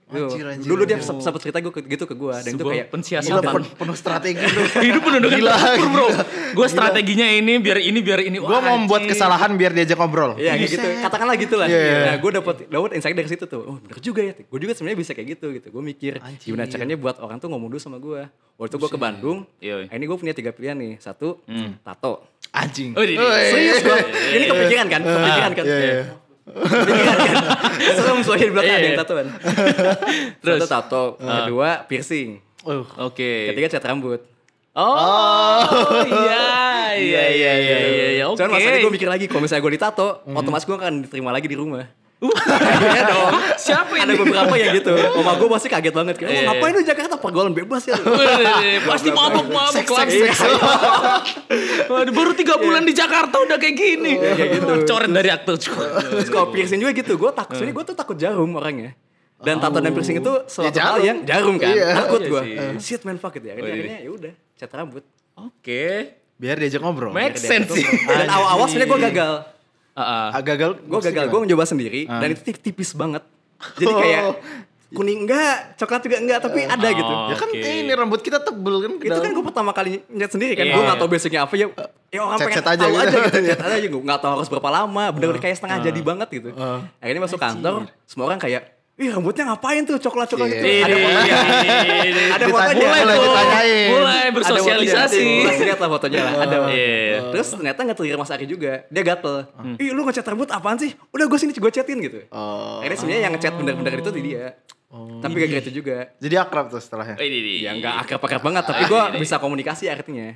Anjir, anjir, Dulu dia sempet cerita gue gitu ke gue dan itu kayak Gila, pensiasatan. pen- penuh strategi tuh. *laughs* Hidup penuh dengan Gila, tempur, bro. Gue strateginya ini biar ini biar ini. Gue mau membuat kesalahan biar diajak ngobrol. Iya kayak gitu, katakanlah gitu lah. Iya, iya. Nah gue dapet dapet insight dari situ tuh. Oh bener juga ya. Gue juga sebenarnya bisa kayak gitu gitu. Gue mikir Anjir. gimana caranya buat orang tuh ngomong dulu sama gue. Waktu gue ke Bandung. Iya. Nah, ini gue punya tiga pilihan nih. Satu, tato. Anjing. Oh, Woi. Serius gue. Ini kepikiran kan? Kepikiran kan? Iya, iya. Serem soalnya di belakang Iya, ada yang iya. tatoan. *laughs* Terus? Satu tato. Kedua piercing. Uh. Oke. Ketiga cat rambut. Oh, iya, iya, iya, iya, iya, iya, oke. Cuman masalahnya gue mikir lagi, kalau misalnya gue ditato, otomatis gue akan diterima lagi di rumah. Iya dong. Siapa Ada ini? beberapa yang gitu. Oma gue pasti kaget banget. Kayak, oh, Iya. ngapain lu Jakarta pergaulan bebas ya? lu?" Wih, Pasti mabuk mabuk Seks, seks, seks. *laughs* Waduh, baru tiga bulan di Jakarta udah kayak gini. kayak gitu. *laughs* Coret dari akte. Terus kalau piercing juga gitu, gue takut. Soalnya gue tuh takut jarum orangnya. Dan tato dan piercing itu suatu Ya, hal yang jarum kan. Iya. Takut Iya gue. sih. Shit man fuck gitu ya. Akhirnya, akhirnya ya udah, cat rambut. Oke. Biar diajak ngobrol. Make sense sih. Dan awal-awal sebenarnya gue gagal. Ah. Ah, gagal. Gue gagal, gue nyoba sendiri dan itu tip- tipis banget. Jadi kayak kuning enggak, coklat juga enggak, tapi ada gitu. Oh, Ya kan Oke. ini rambut kita tebel kan. Itu kan gue pertama kali nyet sendiri kan. Iya. Gue gak tau basicnya apa ya. Ya orang pengen Cet-cet aja tahu gitu. aja gitu. Cet *laughs* aja gitu. Gak tau harus berapa lama. Bener-bener kayak setengah jadi banget gitu. Akhirnya masuk kantor. Semua orang kayak, Ih rambutnya ngapain tuh coklat-coklat gitu. Iya. Ada fotonya. Ada fotonya. mulai tuh, ditanyain. Mulai bersosialisasi. lihat lah fotonya lah. Ada. Iya. Terus ternyata nggak terlihat Mas Ari juga. Dia gatel. Ih lu ngecat rambut apaan sih? Udah gue sini gue chatin gitu. Oh. Akhirnya sebenarnya yang ngecat bener-bener itu di dia. Tapi gak gitu juga. Jadi akrab tuh setelahnya. Ini, ini. Ya nggak akrab-akrab banget, tapi gue bisa komunikasi artinya.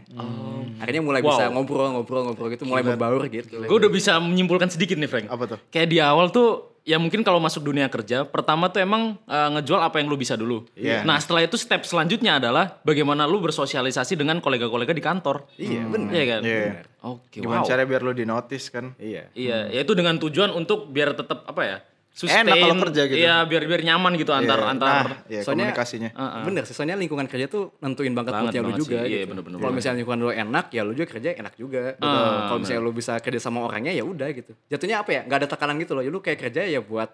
Akhirnya mulai bisa Wow. ngobrol-ngobrol-ngobrol gitu, mulai membaur gitu. Gue udah bisa menyimpulkan sedikit nih Frank. Apa tuh? Kayak di awal tuh ya mungkin kalau masuk dunia kerja, pertama tuh emang eh, ngejual apa yang lu bisa dulu. Iya. Nah setelah itu step selanjutnya adalah bagaimana lu bersosialisasi dengan kolega-kolega di kantor. Iya, benar. Iya kan? Iya. Oke, Gimana wow. cara biar lo di notice kan? Iya. Iya, ya itu dengan tujuan untuk biar tetap apa ya? Sustain. Enak kalau kerja gitu. Iya, biar biar nyaman gitu antar Iya. antar Nah, iya, Soalnya- komunikasinya. Heeh. Bener sih, soalnya lingkungan kerja tuh nentuin banget, Banget, moodnya lu juga sih. Iya, gitu. bener-bener. Kalau misalnya lingkungan lu enak, ya lu juga kerja enak juga. Ah, Kalau misalnya lu bisa kerja sama orangnya, ya udah gitu. Jatuhnya apa ya, nggak ada tekanan gitu loh. Ya lu kayak kerja ya buat,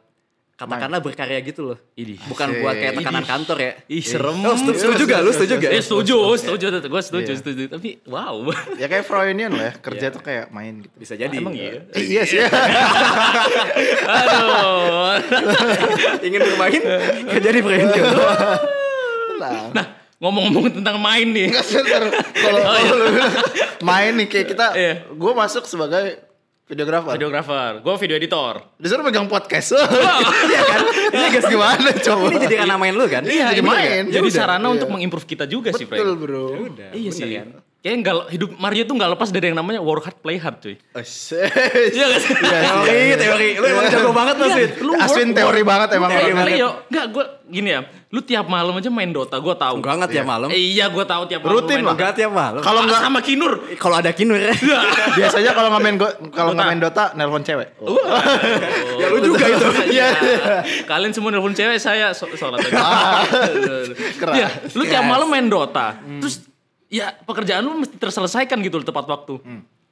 katakanlah berkarya gitu loh. Idih. Bukan buat kayak tekanan Idih. kantor ya. Ih, serem. Oh, setuju, setuju gak? Lu setuju gak? Eh, setuju, setuju, gue setuju, Iya. setuju. Tapi wow. *laughs* Ya kayak Freudian lah ya, kerja tuh kayak main gitu. Bisa jadi. Emang iya. Eh, Iya sih. Aduh. Ingin bermain, kerja di Friend Tenang. Nah, ngomong-ngomong tentang main nih. Kalau bilang main nih kayak kita, Iya. gue masuk sebagai videografer. Videografer, gue video editor. Disuruh megang podcast. *laughs* Iya kan? *laughs* Iya guys gimana coba? Ini jadi karena main lu kan? Iya, jadi ini main. Jadi Ya sarana iya. untuk mengimprove kita juga sih, Frank. Betul bro. Udah, Iya sih. kan? Kayaknya nggak hidup Mario tuh nggak lepas dari yang namanya work hard play hard, cuy. Asyik. Iya nggak sih? Teori, teori. Lu emang jago banget lu, Sid. Lu Aswin teori banget emang. Teori banget. Yo, enggak gue gini ya. Lu tiap malam aja main Dota, gue tahu. Enggak banget ya malam. Iya, gue tahu tiap malam Rutin lah. Enggak tiap malam. Kalau Ah, nggak sama Kinur. Kalau ada kinur *laughs* ya. biasanya kalau nggak main kalau nggak main Dota nelpon cewek. *laughs* Ya lu juga itu. Iya. Kalian semua nelfon cewek saya sholat aja. *laughs* keras. Iya, lu tiap malam main Dota. Terus ya pekerjaan lu mesti terselesaikan gitu loh tepat waktu.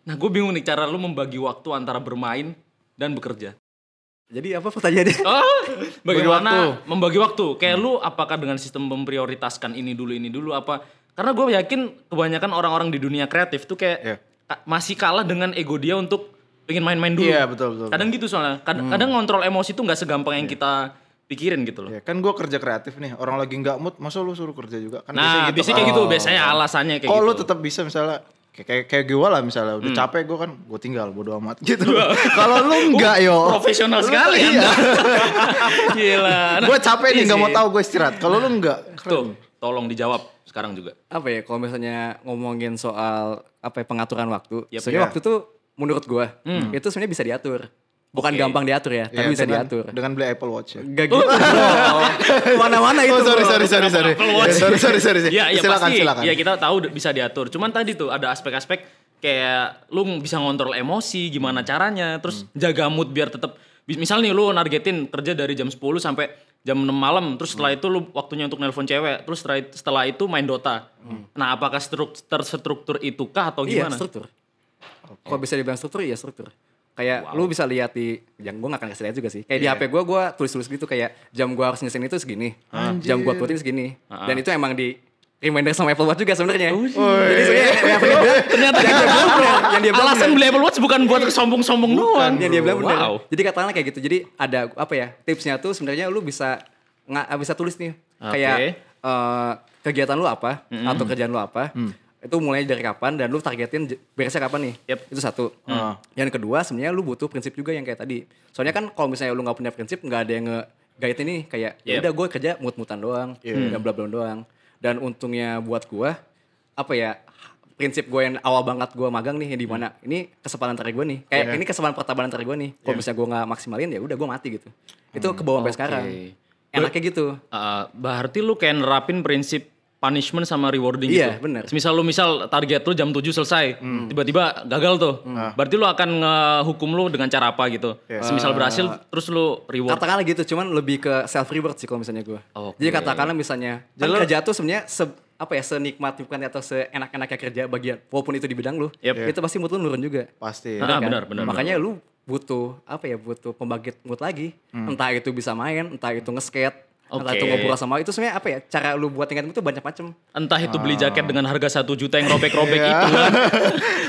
Nah, gue bingung nih cara lu membagi waktu antara bermain dan bekerja. Jadi apa pertanyaannya? *laughs* Oh, bagaimana waktu. membagi waktu? Kayak lu apakah dengan sistem memprioritaskan ini dulu ini dulu apa? Karena gue yakin kebanyakan orang-orang di dunia kreatif tuh kayak Iya. ka- masih kalah dengan ego dia untuk pengen main-main dulu. Iya, betul, betul. Kadang gitu soalnya. Kadang, kadang ngontrol emosi tuh nggak segampang yang kita pikirin gitu loh. Ya kan gue kerja kreatif nih, orang lagi nggak mood, masa lu suruh kerja juga? Kan Nah, biasanya kayak gitu, biasanya alasannya kayak Kok gitu. lu tetap bisa misalnya kayak kayak, kayak gue lah misalnya udah capek gue kan gue tinggal bodo amat *laughs* gitu. Kalau lu enggak yo. Profesional sekali Iya. Anda. *laughs* Gila. Nah, gue capek nih iya nggak mau tahu gue istirahat. Kalau lu enggak. Tuh, tolong dijawab sekarang juga. apa ya kalau misalnya ngomongin soal apa ya pengaturan waktu Yap, sebenarnya iya. waktu itu menurut gua itu sebenarnya bisa diatur bukan Oke. gampang diatur ya Ya, tapi bisa dengan, diatur Dengan beli Apple Watch ya. Gak gitu bro. *laughs* Mana-mana itu. Oh sorry bro. sorry sorry sorry. Apple Watch. Ya, sorry sorry sorry. Iya, iya silakan pasti. silakan. Iya, kita tahu bisa diatur. Cuman tadi tuh ada aspek-aspek kayak lu bisa ngontrol emosi, gimana caranya, terus jaga mood biar tetap misal nih lu nargetin kerja dari jam 10 sampai jam 6 malam, terus setelah itu lu waktunya untuk nelpon cewek, terus setelah, setelah itu main Dota. Nah, apakah struk, terstruktur itu kah atau Iya, gimana? struktur. Kalau bisa dibilang struktur, iya struktur. Kayak lu bisa lihat di, yang gue gak akan kasih lihat juga sih. Kayak di HP gue, gue tulis-tulis gitu kayak jam gue harus nyelesain itu segini. Jam gue uploadin segini. Dan itu emang di reminder sama Apple Watch juga sebenarnya. Jadi sebenarnya yang dia bilang, Ternyata yang dia bilang benar, yang dia bilang Alasan beli Apple Watch bukan buat sombong-sombong doang. Yang dia bilang benar. Wow. Jadi katakanlah kayak gitu. Jadi ada apa ya? Tipsnya tuh sebenarnya lu bisa nggak bisa tulis nih. Oke. Kayak eh, kegiatan lu apa atau kerjaan lu apa. Itu mulai dari kapan dan lu targetin beresnya kapan nih. Yep. Itu satu. Ah. Yang kedua sebenarnya lu butuh prinsip juga yang kayak tadi. Soalnya kan kalau misalnya lu nggak punya prinsip nggak ada yang nge guide ini kayak Yep. ya udah gue kerja mut-mutan doang dan bla bla doang. Dan untungnya buat gua apa ya prinsip gue yang awal banget gue magang nih yang di mana ini kesempatan terakhir gue nih kayak ini kesempatan pertambahan terakhir gue nih kalau misalnya gue nggak maksimalin ya udah gue mati gitu itu ke bawah sampai oke. sekarang enaknya gitu Uh, berarti lu kayak nerapin prinsip punishment sama rewarding Iya, gitu. bener. Misal lu misal target lu jam 7 selesai, tiba-tiba gagal tuh. Berarti lu akan ngehukum lu dengan cara apa gitu. Semisal berhasil terus lu reward. katakanlah gitu cuman lebih ke self reward sih kalau misalnya gue Oke. jadi katakanlah misalnya kan kerja tuh sebenarnya se- apa ya senikmat nikmatnya atau seenak-enaknya kerja bagian walaupun itu di bidang lu Yep. itu pasti mood lu nurun juga Pasti. Ah, kan? benar, benar, Makanya lu butuh apa ya butuh pembangkit mood lagi. Entah itu bisa main, entah itu nge-skate, entah Oke. itu ngobrol sama itu sebenarnya apa ya cara lu buat tingkat mood itu banyak macam. Entah itu beli jaket dengan harga satu juta yang robek-robek Iya. itu kan.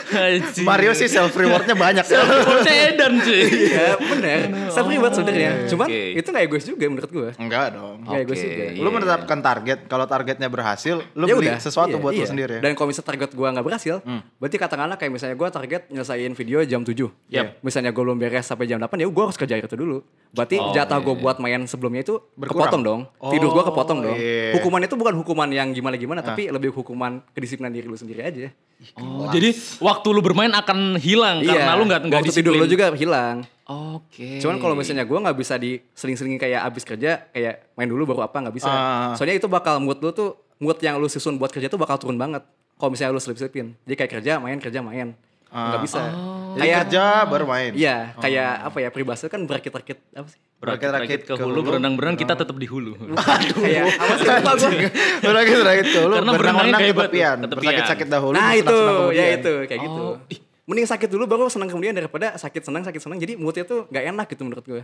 *laughs* Mario sih self rewardnya banyak ya. Rewardnya edan cuy. Iya bener. Self reward sebenarnya. Cuman Oke. itu gak egois juga menurut gue. Enggak dong. Gak egois Oke, juga. Lu menetapkan target, kalau targetnya berhasil, lu Ya beli udah, sesuatu iya, buat lu iya. sendiri ya. Dan kalau misalnya target gua nggak berhasil, berarti katakanlah kayak misalnya gua target nyelesain video jam 7. Yap. Misalnya gua belum beres sampai jam 8 ya gua harus kerja itu dulu. Berarti Oh, jatah gua iya. buat main sebelumnya itu Berkurang. kepotong dong. Tidur gua Oh, kepotong dong. iya. Hukuman itu bukan hukuman yang gimana-gimana tapi lebih hukuman kedisiplinan diri lu sendiri aja. Oh, jadi waktu lu bermain akan hilang karena lu nggak nggak Iya. Waktu tidur disiplin. lu juga hilang. Oke. Cuman kalau misalnya gua nggak bisa di seling-selingin kayak abis kerja kayak main dulu baru apa nggak bisa. Ah. Soalnya itu bakal mood lu tuh mood yang lu susun buat kerja tuh bakal turun banget. Kalau misalnya lu selip-selipin. Jadi kayak kerja main kerja main. Nggak bisa. Jadi Kayak kerja baru main. Iya, kayak apa ya peribahasa kan berakit-rakit apa sih? berakit-rakit ke hulu, berenang-berenang kita tetap di hulu. *laughs* kayak apa sih lupa gua. Berakit berakit dulu. Karena berenangnya berenang-renang kayak ke tepian. Bersakit-sakit dahulu. Nah itu, ya itu kayak gitu. Oh, ih. Mending sakit dulu baru senang kemudian daripada sakit senang sakit senang. Jadi moodnya tuh nggak enak gitu menurut gue.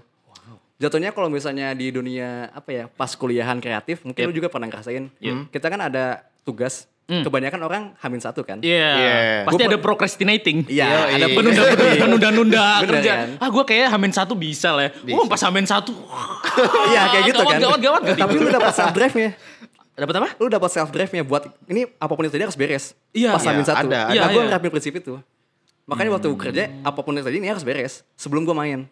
Jatuhnya kalau misalnya di dunia apa ya pas kuliahan kreatif mungkin lu juga pernah ngerasain. Kita kan ada tugas. Kebanyakan orang hamin satu kan. Iya. Iya. Pasti Gua- ada procrastinating. Iya, ada penunda *laughs* penunda-nunda Bener kerja. kan? Ah gue kayak hamin satu bisa lah. ya. Oh pas hamin satu. *laughs* Iya kayak gitu Gawat, kan. gawat, gawat, gawat. Tapi lu dapat self drive nya. Dapat apa? Lu dapat self drive nya buat ini apa pun itu tadi harus beres. Iya. Pas Iya, hamin satu. ada, Nah, ada. gue Iya, nerapin prinsip itu. Makanya waktu kerja apa pun itu tadi ini harus beres sebelum gue main.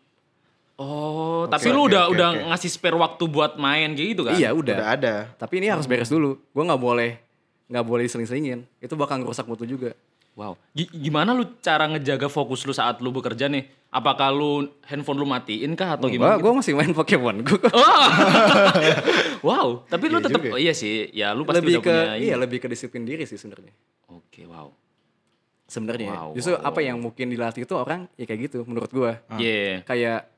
Oh, tapi Oke, lu udah oke, udah oke. ngasih spare waktu buat main kayak gitu kan? Iya udah. Udah ada. Tapi ini harus beres dulu. Gue nggak boleh nggak boleh diseling-selingin. Itu bakal ngerusak mutu juga. Wow. Gi- gimana lu cara ngejaga fokus lu saat lu bekerja nih? Apakah lu handphone lu matiin kah atau gimana? gue masih main Pokemon. Gue *laughs* Oh. *laughs* wow, tapi lu Iya tetap oh, iya sih. Ya lu pasti lebih udah ke punya ini. iya lebih ke disiplin diri sih sebenarnya. Oke, wow. Sebenarnya. Wow, Justru wow, apa yang mungkin dilatih itu orang ya kayak gitu menurut gue. Iya. Kayak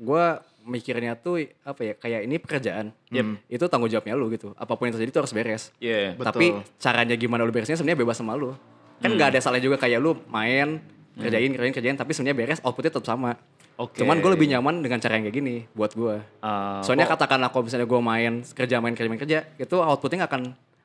gue mikirnya tuh apa ya kayak ini pekerjaan. Itu tanggung jawabnya lu gitu. Apa pun yang terjadi itu harus beres. Iya. Betul. Tapi caranya gimana lu beresnya sebenarnya bebas sama lu. Kan nggak ada salahnya juga kayak lu main, kerjain, kerjain, kerjain, tapi sebenarnya beres outputnya tetap sama. Oke. Cuman gue lebih nyaman dengan cara yang kayak gini buat gue. Ah, Soalnya kok- katakanlah kalau misalnya gue main, kerja main, kerja main, kerja, itu outputnya nggak akan,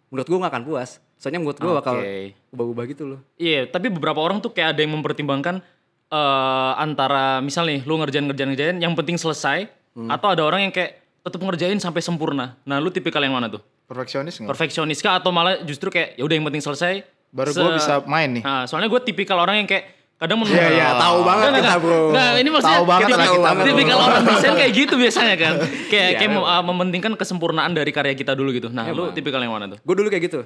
menurut gue nggak akan puas. Soalnya menurut gue bakal Oke. ubah-ubah gitu loh. Iya, tapi beberapa orang tuh kayak ada yang mempertimbangkan eh antara misal nih lu ngerjain ngerjain ngerjain yang penting selesai Hmm. atau ada orang yang kayak tetap ngerjain sampai sempurna. Nah, lu tipikal yang mana tuh? Perfeksionis nggak? Perfeksionis kah atau malah justru kayak ya udah yang penting selesai Baru Se- gue bisa main nih. Nah, soalnya gue tipikal orang yang kayak kadang menurut Iya, iya, tahu banget Nggak, kita, bro. nggak, ini maksudnya Tahu banget tipikal, kita, tipikal orang desain kayak gitu biasanya kan. *laughs* Kayak Iya, kayak uh, mementingkan kesempurnaan dari karya kita dulu gitu. Nah, lu tipikal yang mana tuh? Gue dulu kayak gitu.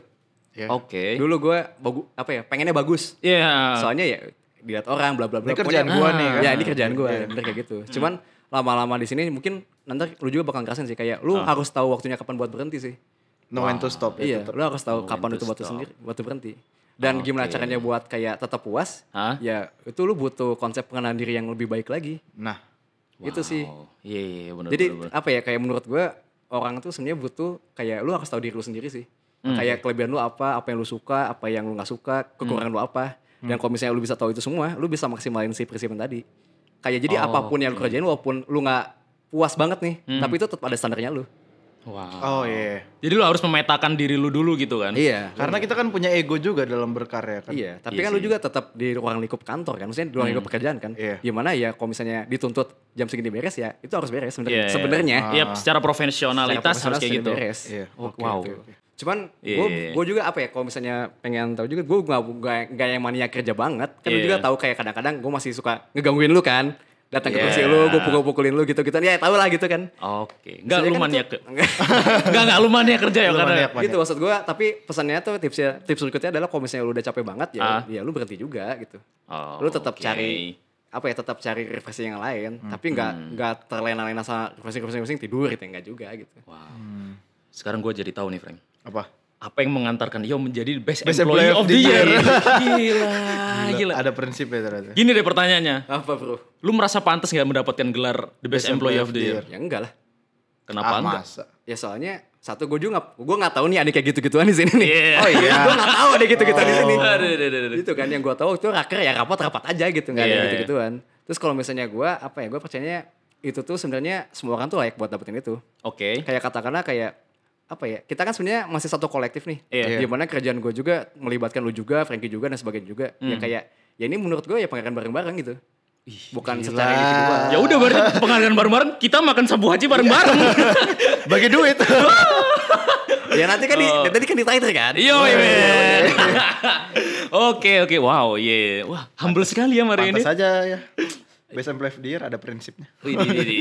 Ya. Oke. Dulu gue bagus apa ya? Pengennya bagus. Iya. Soalnya ya dilihat orang bla bla bla. Ini kerjaan Pokoknya- gua nih, kan? Ya, ini kerjaan gue, bener kayak gitu. Cuman lama-lama di sini mungkin nanti lu juga bakal ngerasain sih kayak lu harus tahu waktunya kapan buat berhenti sih. No when to stop ya. Iya, tetap. lu harus tahu kapan itu waktu sendiri, waktu berhenti. Dan gimana caranya buat kayak tetap puas? Hah? Ya itu lu butuh konsep pengenalan diri yang lebih baik lagi. Nah, Itu sih. Oh, Iya, iya, iya, benar. Jadi benar, benar. apa ya kayak menurut gue orang tuh sebenarnya butuh kayak lu harus tahu diri lu sendiri sih. Kayak kelebihan lu apa, apa yang lu suka, apa yang lu nggak suka, kekurangan lu apa. Dan kalau misalnya lu bisa tahu itu semua, lu bisa maksimalin si prinsip tadi. Kayak jadi apa pun yang lu kerjain walaupun lu nggak puas banget nih, tapi itu tetap ada standarnya lu. Wow. oh iya. Jadi lu harus memetakan diri lu dulu gitu kan? Iya. Karena kita kan punya ego juga dalam berkarya kan. Iya, tapi Iya kan lu sih. juga tetap di ruang lingkup kantor kan, maksudnya di ruang lingkup pekerjaan kan. Iya. Gimana ya kalau misalnya dituntut jam segini beres ya, itu harus beres sebenarnya. Iya, iya. Sebenarnya. Iya, secara profesionalitas Secara harus kayak gitu. beres. Iya. Oh, Oke, wow. oke. Cuman Iya, gue iya, iya. gue juga apa ya kalau misalnya pengen tahu juga gue gak, gak, gak yang mania kerja banget. Kan lu Iya. juga tahu kayak kadang-kadang gue masih suka ngegangguin lu kan. Datang ke Iya. kursi lu, gue pukul-pukulin lu gitu-gitu. Ya tau lah gitu kan. Oke. Enggak Sebenarnya lu kan mania itu- ke. *laughs* Enggak, enggak lu mania kerja ya karena. maniak. gitu maksud gue tapi pesannya tuh tipsnya tips berikutnya adalah kalau misalnya lu udah capek banget ya Ah. ya lu berhenti juga gitu Oh, lu tetap oke. cari apa ya tetap cari refreshing yang lain tapi nggak nggak terlena-lena sama refreshing refreshing tidur gitu nggak juga gitu Wow. Sekarang gue jadi tahu nih, Frank. Apa? Apa yang mengantarkan Yo menjadi best, Best employee, employee of of the year? year. *laughs* gila, gila. Ada prinsipnya ternyata. Gini deh pertanyaannya. apa bro Lu merasa pantas nggak mendapatkan gelar the best, employee of the year? ya enggak lah Kenapa ah, enggak? masa? ya soalnya satu gue juga nggak gue nggak tahu nih ada kayak gitu-gituan di sini nih Iya. *laughs* oh iya gue nggak tahu ada gitu-gituan di sini itu kan yang gue tahu itu raker ya rapat rapat aja gitu nggak Iya, ada iya. gitu-gituan terus kalau misalnya gue apa ya gue percayanya itu tuh sebenarnya semua orang tuh layak buat dapetin itu Oke. kayak katakanlah kayak apa ya kita kan sebenarnya masih satu kolektif nih Iya. di mana kerjaan gue juga melibatkan lu juga Frankie juga dan sebagainya juga ya Hmm. kayak ya ini menurut gue ya penghargaan bareng-bareng gitu bukan secara individual Ya udah berarti penghargaan bareng-bareng kita makan sabu haji bareng-bareng. Bagi duit. *laughs* ya nanti kan di tadi kan di title kan Iya, iya. Oke, oke. Wow, iya. Wah, humble sekali ya Mario ini. Saja ya. Best employee year ada prinsipnya. Wih, di, di, di.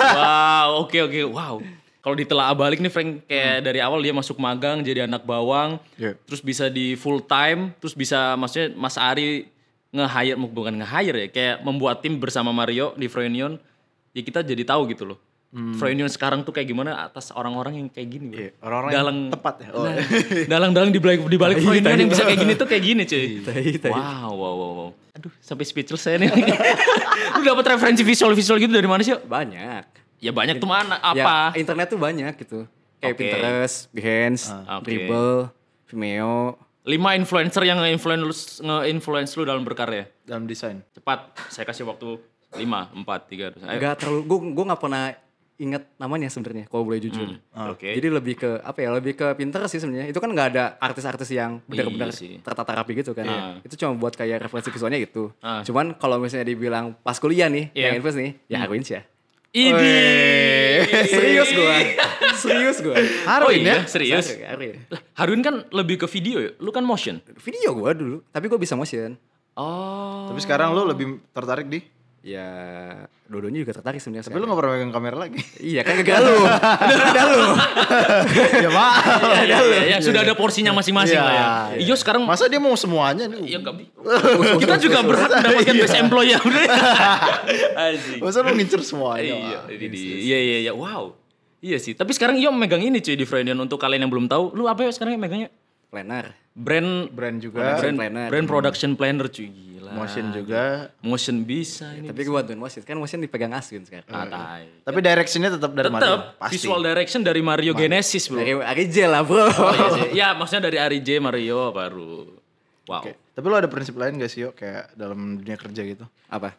wow, oke oke, wow. Kalau ditelaah balik nih Frank kayak dari awal dia masuk magang jadi anak bawang, Iya. terus bisa di full time, terus bisa maksudnya Mas Ari nge-hire bukan nge-hire ya, kayak membuat tim bersama Mario di Froynion. Ya kita jadi tahu gitu loh. Froynion sekarang tuh kayak gimana atas orang-orang yang kayak gini. Iya, orang-orang dalang yang tepat ya. Oh. Nah, dalang-dalang di balik di balik Froynion yang bisa kayak gini tuh kayak gini, cuy. Wow, wow, wow, wow. Aduh, sampai speechless saya nih. *laughs* Lu dapat referensi visual-visual gitu dari mana sih? Banyak Ya banyak tuh mana? ya Apa? internet tuh banyak gitu kayak Oke. Pinterest, Behance, Ah, oke. Dribble, Vimeo Lima influencer yang nge-influence nge-influence lu dalam berkarya. Dalam desain. Cepat, saya kasih waktu lima, empat, tiga. Ayo. nggak terlalu gue gue nggak pernah inget namanya sebenarnya kalau boleh jujur Hmm, Oke. Jadi lebih ke apa ya? Lebih ke Pinterest sih sebenarnya. Itu kan nggak ada artis-artis yang benar-benar Iya sih. tertata rapi gitu kan. Iya. Itu cuma buat kayak referensi visualnya gitu. Ah. Cuman kalau misalnya dibilang pas kuliah nih, Iya. yang influence nih, ya Harwin sih ya. Ini. serius gue, serius gue. Oh iya, serius. Harwin. Lah, Harun kan lebih ke video ya. Lu kan motion. Video gue dulu, tapi gue bisa motion. Oh. Tapi sekarang lu lebih tertarik di Ya, dua-duanya juga tertarik sebenarnya. Tapi lu gak pernah megang kamera lagi. Iya kan gagal lu. Udah lu. *laughs* ya maaf. Ya, ya, ya, sudah ada porsinya masing-masing Iya, lah ya. iya. Iyo sekarang Masa dia mau semuanya nih? Ya enggak bi- *laughs* Kita juga berhak mendapatkan best employee ya. *laughs* Masa lu ngincer semuanya? Iya, iya, iya, iya. Wow. Iya sih. Tapi sekarang Iyo megang ini cuy di Freudian untuk kalian yang belum tahu. Lu apa ya sekarang yang megangnya? Planner. Brand Brand juga, brand, planner. brand production planner cuy. Gila. motion juga. Motion bisa ini. Tapi gue bantuin motion. Kan motion dipegang Aswin sekarang. Ah, tai. Tapi directionnya tetap dari Mario. Tetap Pasti. visual direction dari Mario Genesis, Bro. Dari Arije lah bro. Oh, iya sih. ya, maksudnya dari Ari J Mario baru. Wow. Oke. Tapi lu ada prinsip lain gak sih, yo kayak dalam dunia kerja gitu? Apa?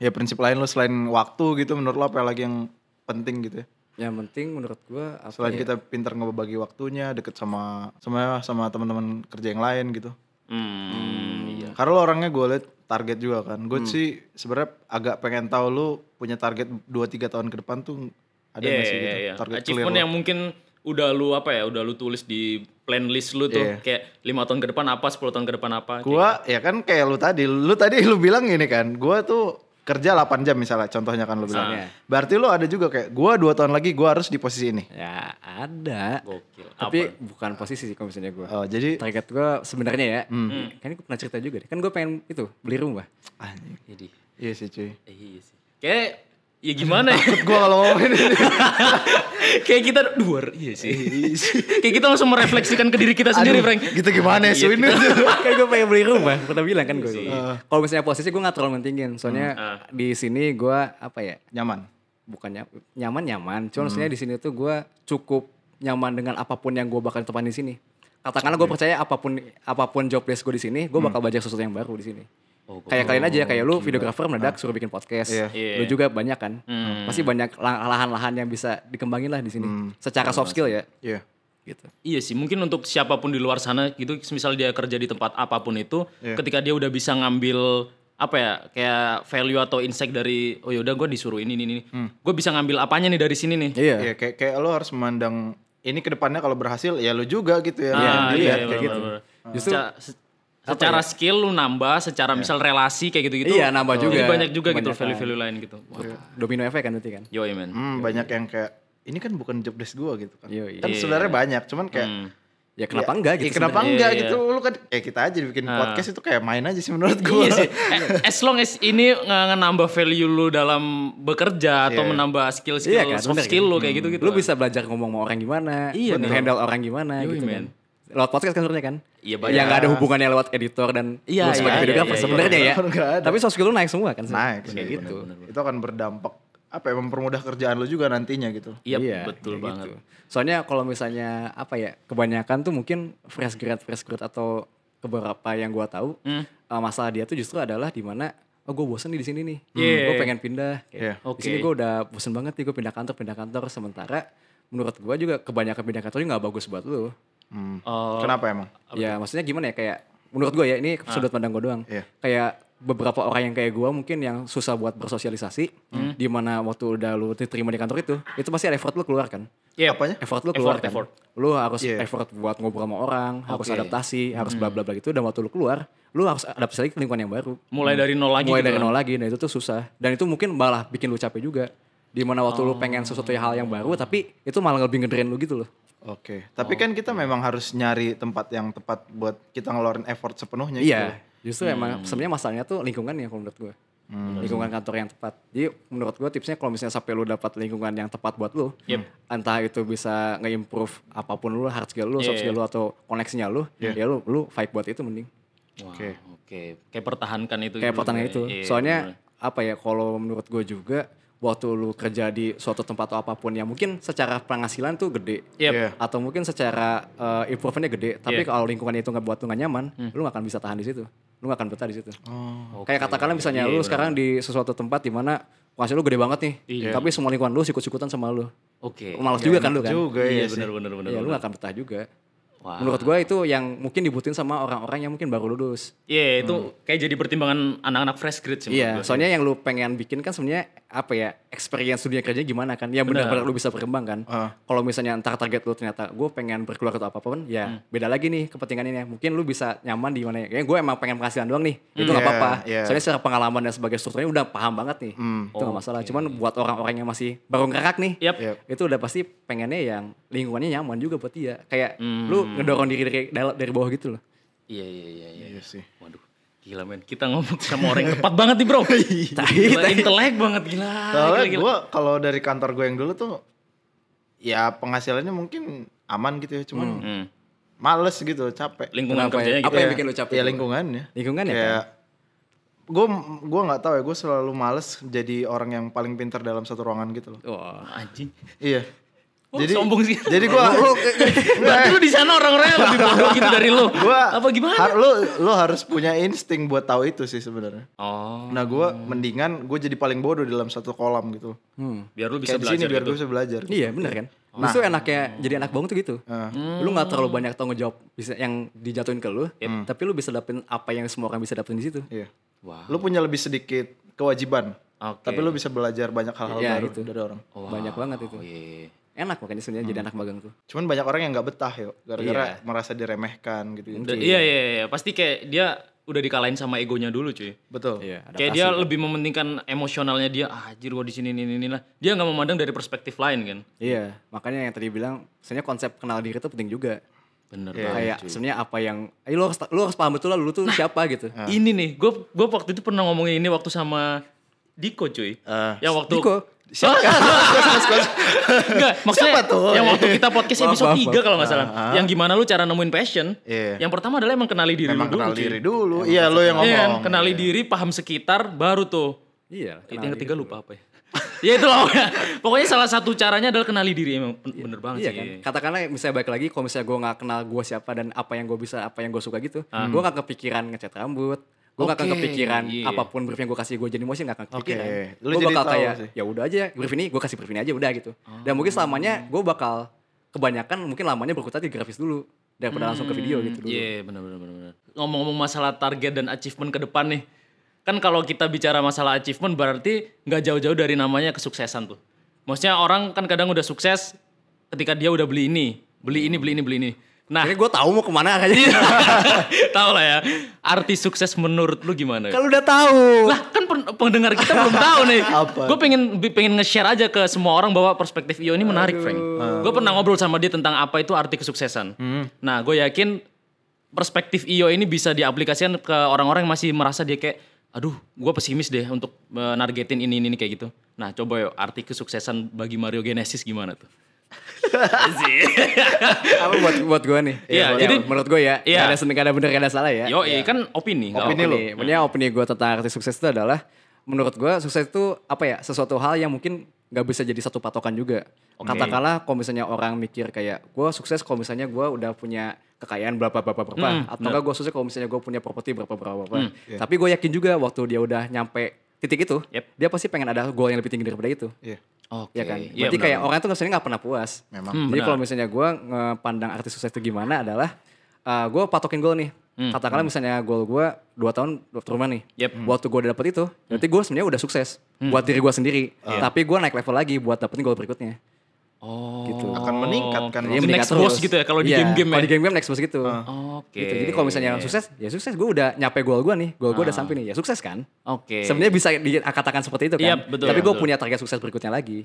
Ya prinsip lain lu selain waktu gitu menurut lu apa lagi yang penting gitu ya? Yang penting menurut gue apa Selain ya? kita pintar ngebagi waktunya, deket sama sama sama teman-teman kerja yang lain gitu. Hmm, iya. Karena lu orangnya gue liat target juga kan. Gue sih sebenarnya agak pengen tahu lu punya target 2 3 tahun ke depan tuh ada Iya, gak sih iya, gitu? iya. Target Achievement yang mungkin udah lu apa ya, udah lu tulis di plan list lu tuh Iya. kayak lima tahun ke depan apa, 10 tahun ke depan apa. kayak Gua ya kan kayak lu tadi, lu tadi lu bilang gini kan, gua tuh kerja 8 jam misalnya, contohnya kan lu bilang. Misalnya. Berarti lu ada juga kayak gua 2 tahun lagi gua harus di posisi ini. Ya ada. Gokil. Tapi bukan posisi sih kalau misalnya gue. Oh, jadi Target gue sebenarnya ya, kan gue pernah cerita juga deh. Kan gue pengen itu beli rumah. anjing. Jadi, Iya sih cuy. eh, iya sih. Kayak ya gimana ya? Gua kalau ngomongin ini. *laughs* kayak kita luar iya sih. *laughs* kayak kita langsung merefleksikan ke diri kita sendiri, Aduh, Frank. Gitu gimana ya, Iya, ini? *laughs* kan gue pengen beli rumah, pernah bilang kan gue. Iya. Kalau misalnya posisi gue gak terlalu mentingin, soalnya Ah. di sini gue apa ya, Nyaman. bukannya nyaman nyaman, Hmm. cuman maksudnya di sini tuh gue cukup nyaman dengan apa pun yang gue bakal tepan di sini. Katakanlah gue percaya apa pun apa pun job desk gue di sini, gue Hmm. bakal belajar sesuatu yang baru di sini. Oh, Kayak kalian aja, kayak lu videografer mendadak suruh bikin podcast, Iya. Iya. lu juga banyak kan, Hmm. pasti banyak lah- lahan-lahan yang bisa dikembangin lah di sini, secara soft skill ya, Iya. gitu. Iya sih, mungkin untuk siapa pun di luar sana gitu, misal dia kerja di tempat apa pun itu, Iya. ketika dia udah bisa ngambil apa ya, kayak value atau insight dari, oh yaudah gue disuruh ini, ini, ini, gue bisa ngambil apanya nih dari sini nih. Iya. Iya, kayak kayak lo harus memandang ini ke depannya kalau berhasil ya lu juga gitu ya. Ah, Yang iya, dilihat iya, kayak gitu. benar-benar. Justru Secara, se- secara skill lu nambah, secara misal relasi kayak gitu-gitu. Iya, nambah juga. Jadi banyak juga gitu Kebanyakan. value-value lain gitu. Wah, Domino efek kan nanti kan. Yoi men. Hmm, banyak yang kayak ini kan bukan job desk gua gitu kan. Iya, iya. Kan sebenarnya banyak, cuman kayak Hmm. Ya kenapa ya, enggak ya gitu? kenapa sebenarnya. enggak Iya, gitu? Lu kan kayak kita aja bikin Ah. podcast itu kayak main aja sih menurut gua. Iya sih. Eh, As long as ini nambah value lu dalam bekerja atau Iya. menambah skill-skill Iya kan, soft skill kan? lu kayak gitu-gitu. Lu bisa belajar ngomong sama orang gimana, Iya, iya, handle orang gimana Yoi, gitu men. kan. Lewat podcast kan sebenarnya kan. Iya, banyak. Yang nggak ada hubungannya lewat editor dan Iya, lu sebagai iya, videographer iya, iya, sebenarnya iya. ya. Tapi soft skill lu naik semua kan. Naik kayak gitu. Itu akan berdampak apa ya mempermudah kerjaan lu juga nantinya gitu. Iya, betul kayak banget. gitu. Soalnya kalau misalnya apa ya, kebanyakan tuh mungkin fresh grad fresh grad atau beberapa yang gua tahu Hmm. eh, masalah dia tuh justru adalah di mana oh gue bosen nih di sini nih, Iya. gue pengen pindah. Kayak, Iya. Di sini gue udah bosen banget nih gue pindah kantor pindah kantor sementara menurut gua juga kebanyakan pindah kantor juga nggak bagus buat lu. Hmm. Oh, Kenapa emang? Ya maksudnya gimana ya kayak menurut gue ya ini sudut pandang gue doang. Iya. Kayak beberapa orang yang kayak gue mungkin yang susah buat bersosialisasi, di mana waktu udah lu diterima di kantor itu, itu pasti ada effort lu keluar kan. Iya. Apanya? Effort lu Effort, keluar kan. effort. Lu harus Iya. effort buat ngobrol sama orang, harus Oke. adaptasi, harus bla bla bla gitu. Dan waktu lu keluar, lu harus adaptasi lagi ke lingkungan yang baru. Mulai dari nol lagi Mulai gitu dari kan. nol lagi, dan itu tuh susah. Dan itu mungkin malah bikin lu capek juga. Di mana waktu lu pengen sesuatu hal yang baru, tapi itu malah lebih ngedrain lu gitu loh. Oke. Tapi kan kita memang harus nyari tempat yang tepat buat kita ngeluarin effort sepenuhnya gitu. Iya, justru emang sebenarnya masalahnya tuh lingkungan ya kalau menurut gue. Lingkungan kantor yang tepat. Jadi menurut gue tipsnya kalau misalnya sampai lu dapat lingkungan yang tepat buat lu, Yep. entah itu bisa nge-improve apa pun lu, hard skill lu, soft Iya, skill lu atau koneksinya lu, ya lu lu fight buat itu mending. Oke. Oke. Kayak pertahankan itu. Kayak dulu pertanyaan ya. itu. Iya, Soalnya apa ya kalau menurut gue juga waktu lu kerja di suatu tempat atau apa pun yang mungkin secara penghasilan tuh gede. Yep. Iya. Atau mungkin secara uh, improvementnya gede, tapi Iya. kalau lingkungan itu nggak buat lu nggak nyaman, Hmm. lu nggak akan bisa tahan di situ. Lu nggak akan betah di situ. Oh. Kayak katakanlah misalnya Iya, lu benar. sekarang di sesuatu tempat di mana penghasilan lu gede banget nih, Iya. tapi semua lingkungan lu sikut-sikutan sama lu. Oke. Malas juga kan lu kan? Juga Iya ya benar benar benar. Iya, lu gak akan betah juga. Wah. Menurut gua itu yang mungkin dibutuhin sama orang-orang yang mungkin baru lulus. Iya, itu kayak jadi pertimbangan anak-anak fresh grade sih Iya, soalnya yang lu pengen bikin kan sebenarnya apa ya experience dunia kerja gimana kan? Ya benar-benar lu bisa berkembang kan. Ah. Kalau misalnya ntar target lu ternyata gue pengen berkeluar atau apa pun, ya beda lagi nih kepentingannya. Mungkin lu bisa nyaman di mana ya? gue emang pengen penghasilan doang nih, itu nggak Iya, apa-apa. iya. Soalnya secara pengalaman dan sebagai strukturnya udah paham banget nih, itu nggak masalah. Cuman buat orang-orang yang masih baru ngerak nih, Yap. Yap. itu udah pasti pengennya yang lingkungannya nyaman juga buat dia. Kayak lu ngedorong diri dari dari bawah gitu loh. Iya iya iya iya. Iya sih. Waduh. Gila men, kita ngomong sama orang yang tepat banget nih bro. *laughs* Gila, intelek banget gila. Soalnya gila, gila. gue kalau dari kantor gue yang dulu tuh ya penghasilannya mungkin aman gitu ya, cuman Hmm. males gitu, capek. Lingkungan Kenapa ya? kerjanya gitu. Apa yang bikin lu capek? Ya lingkungannya. Lingkungan ya Kayak gue gue nggak tahu ya, gue selalu males jadi orang yang paling pintar dalam satu ruangan gitu loh. Wah. Anjing. Iya. Oh, sombong sih. Jadi gue Berarti lu di sana orang-orangnya *laughs* lebih bodoh gitu dari lu. gua Apa gimana? har- lu lu harus punya insting buat tahu itu sih sebenarnya. Oh, Nah gue mendingan gue jadi paling bodoh di dalam satu kolam gitu. Hmm. biar lu bisa Kayak di belajar sini biar gitu. gue bisa belajar. Iya bener kan. Justru enaknya jadi anak bawang tuh gitu. Nah, Lu nggak terlalu banyak tanggung jawab bisa yang dijatuhin ke lu, tapi lu bisa dapetin apa yang semua orang bisa dapetin di situ. iya. Wah. Lu punya lebih sedikit kewajiban. Oke. Tapi lu bisa belajar banyak hal-hal Iya, baru itu. dari orang. Wow. Banyak banget itu. Iya. Enak makanya sebenarnya jadi anak magang tuh. Cuman banyak orang yang nggak betah yo, gara-gara Iya. merasa diremehkan gitu. Da- Iya iya iya, pasti kayak dia udah dikalahin sama egonya dulu cuy. Betul. Iya, Kayak dia lebih mementingkan emosionalnya dia, ah, anjir gua di sini ini ini lah. Dia nggak memandang dari perspektif lain kan. Iya, makanya yang tadi bilang sebenarnya konsep kenal diri itu penting juga. Bener Iya. banget. Kayak sebenarnya apa yang eh, lo harus lu harus paham betul lah lu tuh siapa gitu. Ini nih, gue gue waktu itu pernah ngomongin ini waktu sama Diko cuy. Ah. yang waktu Diko? Siapa? *laughs* Enggak, maksudnya Siapa tuh? yang waktu kita podcast Maaf, episode maaf, 3 kalau nggak salah. Ah. Yang gimana lu cara nemuin passion? Iya. Yang pertama adalah emang kenali diri Memang lu dulu. kenal cuy. diri dulu. Iya, lo yang Iya ngomong. kenali diri, paham sekitar, baru tuh. Iya, Itu yang ketiga dulu. lupa apa ya? ya itu loh. *laughs* pokoknya salah satu caranya adalah kenali diri emang Ben- bener banget Iya sih. kan? Katakanlah misalnya balik lagi kalau misalnya gue nggak kenal gue siapa dan apa yang gue bisa, apa yang gue suka gitu, gue nggak kepikiran ngecat rambut, gue nggak akan Oke, kepikiran iya. apa pun brief yang gue kasih gue jadi motion nggak akan kepikiran. Lu Gue jadi bakal kayak sih. ya udah aja brief ini gue kasih brief ini aja udah gitu. Dan mungkin selamanya gue bakal kebanyakan mungkin lamanya berkutat di grafis dulu daripada langsung ke video gitu dulu. Iya benar benar benar. benar. Ngomong-ngomong masalah target dan achievement ke depan nih. Kan kalau kita bicara masalah achievement berarti nggak jauh-jauh dari namanya kesuksesan tuh. Maksudnya orang kan kadang udah sukses ketika dia udah beli ini, beli ini, beli ini, beli ini. Nah, Ini gue tahu mau ke mana kayaknya. *laughs* tahu lah ya. Arti sukses menurut lu gimana? Kalau udah tahu. Lah kan pen- pendengar kita belum *laughs* tahu nih. Apa? Gue pengen pengen nge-share aja ke semua orang bahwa perspektif Io ini menarik, Frank. Gue pernah ngobrol sama dia tentang apa itu arti kesuksesan. Nah, gue yakin perspektif Io ini bisa diaplikasikan ke orang-orang yang masih merasa dia kayak, aduh, gue pesimis deh untuk eh, nargetin ini ini, ini kayak gitu. Nah, coba yuk arti kesuksesan bagi Mario Genesis gimana tuh? Apa buat buat gue nih? Iya, Ya, jadi- menurut gue ya, Iya. ada seneng, ada bener, ada salah ya. Yo, kan opini, Opini apa-apa. lu. Opini, opini gue tentang arti sukses itu adalah menurut gue sukses itu apa ya sesuatu hal yang mungkin nggak bisa jadi satu patokan juga. Oke. Katakanlah kalau misalnya orang mikir kayak gue sukses kalau misalnya gue udah punya kekayaan berapa berapa berapa Hmm, atau enggak gue sukses kalau misalnya gue punya properti berapa berapa berapa. iya. Tapi gue yakin juga waktu dia udah nyampe titik itu, Yep. dia pasti pengen ada goal yang lebih tinggi daripada itu. Iya. Oke. Ya kan? Iya, Berarti benar. kayak orang itu sebenarnya nggak pernah puas. Memang. Hmm, Jadi kalau misalnya gue ngepandang arti sukses itu gimana adalah gue patokin goal nih. Hmm, Katakanlah misalnya goal gue dua tahun dapat rumah nih. Yep. Waktu gue udah dapet itu, berarti gue sebenarnya udah sukses buat diri gue sendiri. Tapi gue naik level lagi buat dapetin goal berikutnya. Oh. Gitu. Akan meningkat kan. Itu meningkat next boss terus. gitu ya kalau di Iya, game-game Kalau ya? di game-game next boss gitu. Oke. Gitu. Jadi kalau misalnya sukses, ya sukses. Gue udah nyampe goal gue nih. Goal gue udah sampai nih. Ya sukses kan? Oke. Sebenarnya bisa dikatakan seperti itu kan. Iya, betul, Tapi gue betul. punya target sukses berikutnya lagi.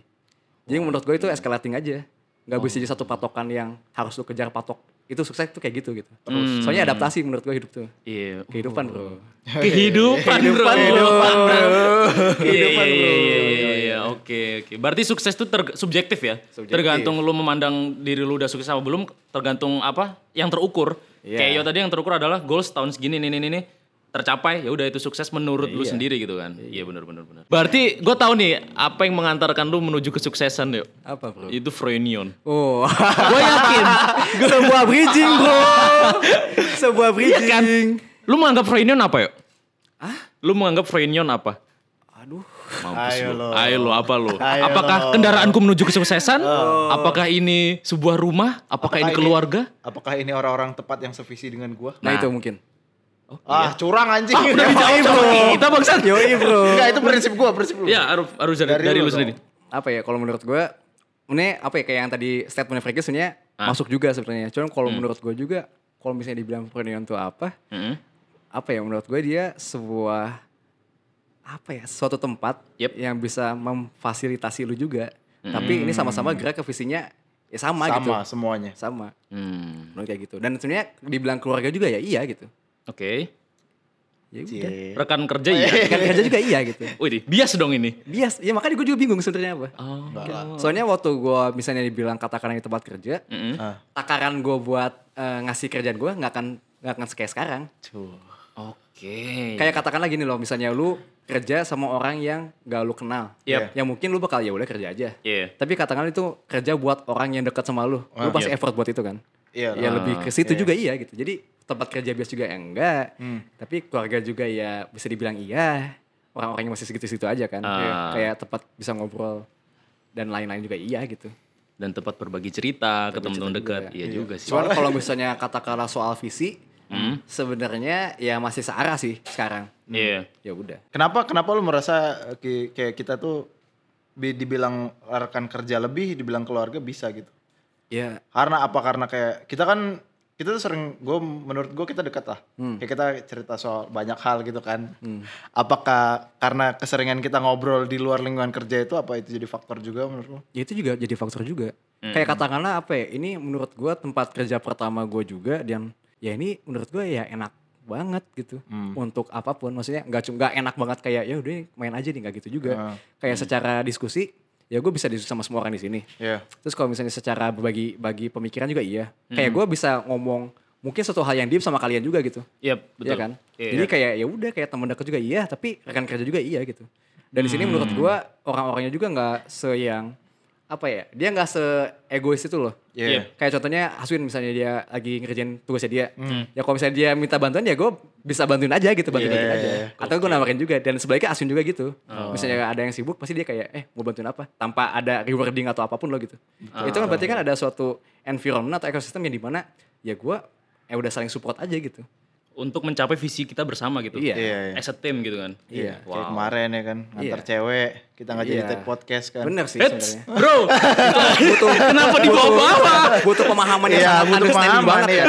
Jadi menurut gue itu escalating aja. Gak bisa jadi satu patokan yang harus lu kejar patok. Itu sukses itu kayak gitu gitu. Hmm. Soalnya adaptasi menurut gue hidup tuh. Iya. Kehidupan bro. Kehidupan, bro. Kehidupan, bro. Kehidupan, bro. Iya, iya, iya, iya. Oke, oke. Berarti sukses itu ter- subjektif ya? Subjektif. Tergantung lu memandang diri lu udah sukses apa belum, tergantung apa yang terukur. Iya. Kayak Yo tadi yang terukur adalah goals tahun segini, nih, nih, nih, nih. Tercapai, ya udah itu sukses menurut lu Iya. sendiri gitu kan. Iya, benar benar benar. Berarti gue tahu nih apa yang mengantarkan lu menuju kesuksesan, yuk. Apa bro? Itu Froynion. Oh. *laughs* gue yakin. *laughs* Sebuah bridging bro. *laughs* Sebuah bridging. Lu menganggap Froynion apa, yuk? Lu menganggap Froynion apa? Aduh. Mampus Ayo lo. Ayo lo, apa lo? Ayo Apakah lo. kendaraanku menuju kesuksesan? Apakah ini sebuah rumah? Apakah, ini keluarga? Apakah ini orang-orang tepat yang sevisi dengan gua? Nah, itu mungkin. Ah, curang anjing. Ah, udah *laughs* dijawab sama kita bangsat. Yoi bro. Enggak, itu prinsip gua, prinsip lu. Ya, harus harus dari, Dari dari lu sendiri. apa ya kalau menurut gue ini apa ya kayak yang tadi statementnya Frankie sebenarnya Ah. masuk juga sebenarnya cuman kalau menurut gue juga kalau misalnya dibilang Froynion itu apa Mm-mm. apa ya menurut gue dia sebuah apa ya suatu tempat Yep. yang bisa memfasilitasi lu juga tapi ini sama-sama gerak ke visinya ya sama, gitu Sama semuanya. sama Hmm. menurut kayak gitu dan sebenarnya dibilang keluarga juga ya iya gitu Oke. ya udah. Rekan kerja iya. *laughs* kan kerja juga iya gitu Wih, bias dong ini. bias ya makanya gue juga bingung sebenarnya apa Oh. soalnya waktu gue misalnya dibilang katakan di tempat kerja Mm-mm. Ah. takaran gue buat eh, ngasih kerjaan gue nggak akan nggak akan kayak sekarang. Tuh. Oke. Kayak katakanlah gini loh, misalnya lu kerja sama orang yang gak lu kenal, Yep. yang mungkin lu bakal ya udah kerja aja. Iya. Tapi katakanlah itu kerja buat orang yang dekat sama lu, lu Ah, pasti yep. effort buat itu kan. Iya. Ya lebih ke situ iya. juga iya gitu. Jadi tempat kerja biasa juga ya enggak, Hmm. tapi keluarga juga ya bisa dibilang iya. Orang-orangnya masih segitu-segitu aja kan. Ah. Kayak tempat bisa ngobrol dan lain-lain juga iya gitu. Dan tempat berbagi cerita ke Berbagi teman-teman cerita dekat. juga. Iya juga sih. Cuman kalau *laughs* misalnya katakanlah soal visi, Hmm. sebenarnya ya masih searah sih sekarang. Iya. Ya udah. Kenapa kenapa lu merasa kayak kita tuh bi- dibilang rekan kerja lebih, dibilang keluarga bisa gitu. Ya, Karena apa? Karena kayak kita kan kita tuh sering gue menurut gue kita dekat lah. Kayak kita cerita soal banyak hal gitu kan. Apakah karena keseringan kita ngobrol di luar lingkungan kerja itu apa itu jadi faktor juga menurut lo? ya itu juga jadi faktor juga. Kayak katakanlah apa ya, ini menurut gua tempat kerja pertama gua juga dan ya ini menurut gua ya enak banget gitu untuk apa pun maksudnya nggak cuma nggak enak banget kayak ya udah main aja nih nggak gitu juga Ah. kayak secara diskusi ya gue bisa diskusi sama semua orang di sini Iya. Terus kalau misalnya secara berbagi bagi pemikiran juga iya. Kayak gue bisa ngomong mungkin suatu hal yang deep sama kalian juga gitu. Iya, betul. Iya kan? Iya. Jadi kayak ya udah kayak teman dekat juga iya, tapi rekan kerja juga iya gitu. Dan di sini menurut gue orang-orangnya juga nggak se yang apa ya? Dia nggak se egois itu loh. Iya. Iya. Kayak contohnya Haswin misalnya dia lagi ngerjain tugasnya dia. Ya kalau misalnya dia minta bantuan ya gue bisa bantuin aja gitu, bantuin Iya, aja. iya, Atau gue nawarin juga. Dan sebaliknya Aswin juga gitu. Misalnya ada yang sibuk pasti dia kayak eh mau bantuin apa? Tanpa ada rewarding atau apa pun loh gitu. Itu kan berarti kan ada suatu environment atau ekosistem yang di mana ya gue eh udah saling support aja gitu. Untuk mencapai visi kita bersama gitu. Iya. Iya, iya. As a team gitu kan. Iya. Kayak kemarin ya kan, ngantar Iya. cewek, kita nggak jadi Iya. take podcast kan. Bener sih sebenarnya. bro, *laughs* butuh kenapa dibawa-bawa? butuh pemahaman yang Iya, sangat butuh pemahaman banget ya.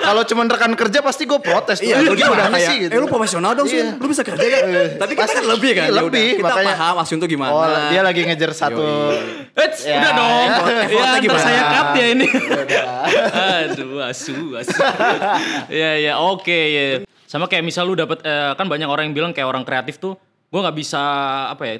Kalau cuma rekan kerja pasti gue protes. Iya, lu gimana kayak, gitu. eh lu profesional dong sih, Iya. lu bisa kerja kan? Tapi kita kan lebih kan, ya lebih, kita paham Asyun tuh gimana. Oh, dia lagi ngejar satu. Eits, Ya, udah dong. Ya, gimana? saya cut ya ini. Aduh, asu, asu. ya, ya, oke, ya. Sama kayak misal lu dapat eh, kan banyak orang yang bilang kayak orang kreatif tuh, gua nggak bisa apa ya?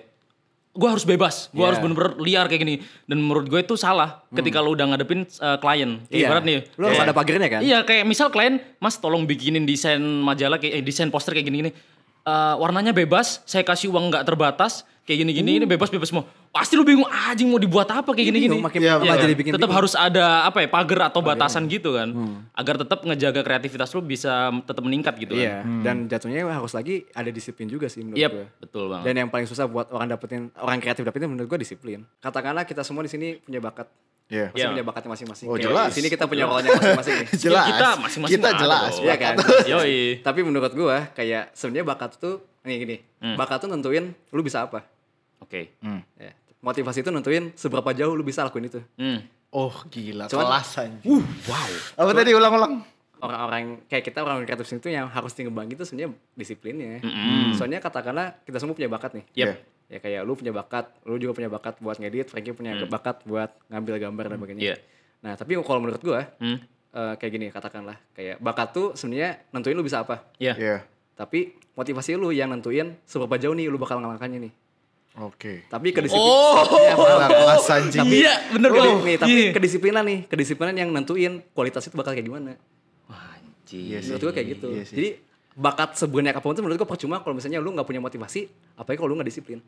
Gue harus bebas, gue Iya. harus bener-bener liar kayak gini. Dan menurut gue itu salah ketika lu udah ngadepin eh, klien. Kayak Iya. ibarat nih. Lu harus ada pagernya kan? Iya, kayak misal klien, Mas tolong bikinin desain majalah kayak eh, desain poster kayak gini-gini. Eh, warnanya bebas, saya kasih uang nggak terbatas, kayak gini-gini ini bebas-bebas semua. Pasti lu bingung, ah, anjing mau dibuat apa kayak gini-gini. makin Iya, malah Iya jadi kan? bikin tetap bingung. harus ada apa ya pagar atau batasan gitu kan agar tetap ngejaga kreativitas lu bisa tetap meningkat gitu Iya, kan dan jatuhnya harus lagi ada disiplin juga sih menurut Yap, gue. betul banget Dan yang paling susah buat orang dapetin orang kreatif dapetin menurut gue disiplin. Katakanlah kita semua di sini punya bakat. Iya. Pasti Iya. punya bakatnya masing-masing. Oh, Kayak jelas. Di sini kita punya role-nya masing-masing nih. *laughs* Jelas. kita masing-masing Kita jelas. Iya kan? *laughs* yoi Tapi menurut gue kayak sebenarnya bakat tuh nih gini. Hmm. Bakat tuh nentuin lu bisa apa. oke Hmm. Ya. Motivasi itu nentuin seberapa jauh lu bisa lakuin itu. Hmm. Oh gila, Cuman- kelas anjing. Uh, wow. Apa tadi ulang-ulang? Orang-orang kayak kita orang kreatif itu yang harus ngembangin itu sebenarnya disiplinnya. Soalnya katakanlah kita semua punya bakat nih. Yep. Iya. Ya kayak lu punya bakat, lu juga punya bakat buat ngedit, Frankie punya bakat buat ngambil gambar dan sebagainya. Iya. Nah, tapi kalau menurut gua Hmm. eh, kayak gini katakanlah, kayak bakat tuh sebenarnya nentuin lu bisa apa. Iya. Iya. Tapi motivasi lu yang nentuin seberapa jauh nih lu bakal ngelangkahnya nih. Oke. Tapi kedisiplinan Oh. Kelas anjing. Iya, bener Tapi, banget. nih, tapi Iya. kedisiplinan nih, kedisiplinan yang nentuin kualitas itu bakal kayak gimana. Wah, anjing. Iya sih. Menurut gua kayak gitu. Iya sih. Jadi bakat sebanyak apa pun itu menurut gua percuma kalau misalnya lu nggak punya motivasi, apalagi kalau lu nggak disiplin.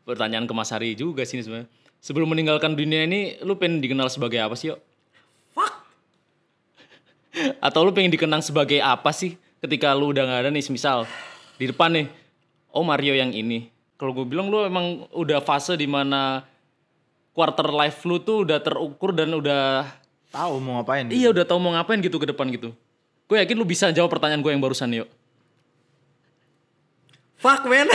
pertanyaan ke Mas Hari juga sih ini sebenarnya. Sebelum meninggalkan dunia ini lu pengen dikenal sebagai apa sih yo? *laughs* Atau lu pengen dikenang sebagai apa sih ketika lu udah nggak ada nih misal di depan nih oh Mario yang ini. Kalau gue bilang lu emang udah fase di mana quarter life lu tuh udah terukur dan udah Tahu mau ngapain? iya udah tahu mau ngapain gitu ke depan gitu gue yakin lu bisa jawab pertanyaan gue yang barusan yuk Fuck man.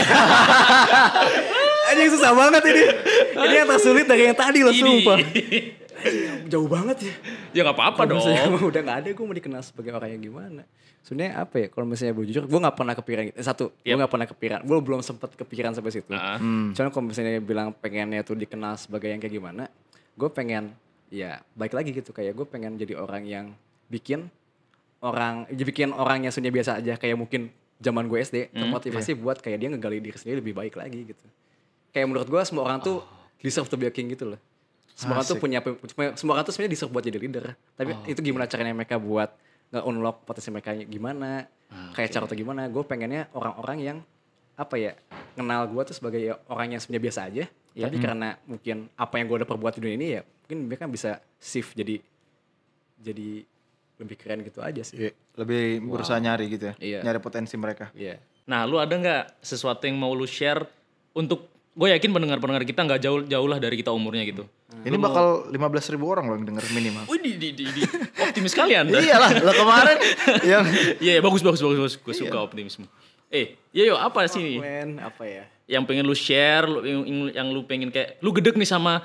*laughs* Anjing susah banget ini. Ini yang tersulit dari yang tadi loh, sumpah. Anjing, Jauh banget ya. ya nggak apa-apa dong misalnya *laughs* udah gak ada, gue mau dikenal sebagai orang yang gimana. Sebenarnya apa ya, kalau misalnya gue jujur, gue gak pernah kepikiran gitu. Eh, Satu, gue Yep. gak pernah kepikiran. Gue belum sempet kepikiran sampai situ. Ah. Cuman kalau misalnya bilang pengennya tuh dikenal sebagai yang kayak gimana, gue pengen, ya baik lagi gitu. Kayak gue pengen jadi orang yang bikin orang, ya bikin orang yang sebenarnya biasa aja. Kayak mungkin zaman gue SD, termotivasi buat kayak dia ngegali diri sendiri lebih baik lagi gitu. Kayak menurut gue semua orang tuh deserve to be a king gitu loh. Semua orang tuh punya, semua orang tuh sebenarnya deserve buat jadi leader. Tapi itu gimana caranya mereka buat nge-unlock potensi mereka gimana, kayak cara atau gimana. Gue pengennya orang-orang yang apa ya kenal gue tuh sebagai ya orang yang sebenarnya biasa aja. Tapi karena mungkin apa yang gue udah perbuat di dunia ini ya mungkin mereka bisa shift jadi jadi lebih keren gitu aja sih. Iya, lebih berusaha nyari gitu ya. Iya. Nyari potensi mereka. Iya. Nah, lu ada nggak sesuatu yang mau lu share untuk gue yakin pendengar-pendengar kita nggak jauh jauh lah dari kita umurnya gitu. Ini bakal 15 ribu orang loh yang denger minimal. Wih, di, di, di, di. optimis kali anda. *laughs* Iyalah, lo kemarin *laughs* yang Iya, iya, bagus, bagus, bagus, bagus. Gue suka optimisme. Eh, iya yo, apa sih ini? Men, apa ya? yang pengen lu share, lu, yang, yang lu pengen kayak lu gedek nih sama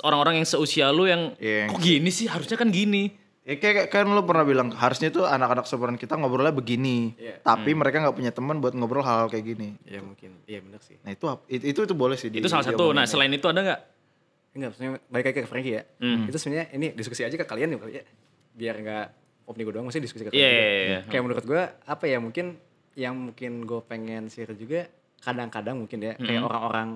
orang-orang yang seusia lu yang Iya, yang- kok gini sih harusnya kan gini. Ya kayak kan lu pernah bilang harusnya tuh anak-anak seumuran kita ngobrolnya begini. Iya. Tapi mereka nggak punya teman buat ngobrol hal-hal kayak gini. Iya mungkin, iya benar sih. Nah itu itu itu, itu boleh sih. di- Itu salah satu. Nah, selain itu ada nggak? Enggak, maksudnya balik lagi ke Frankie ya. Hmm. Itu sebenarnya ini diskusi aja ke kalian ya, biar nggak opini gue doang, maksudnya diskusi ke Iya, kalian. iya, juga. iya. Kayak menurut gue apa ya mungkin yang mungkin gue pengen share juga kadang-kadang mungkin ya Hmm. kayak orang-orang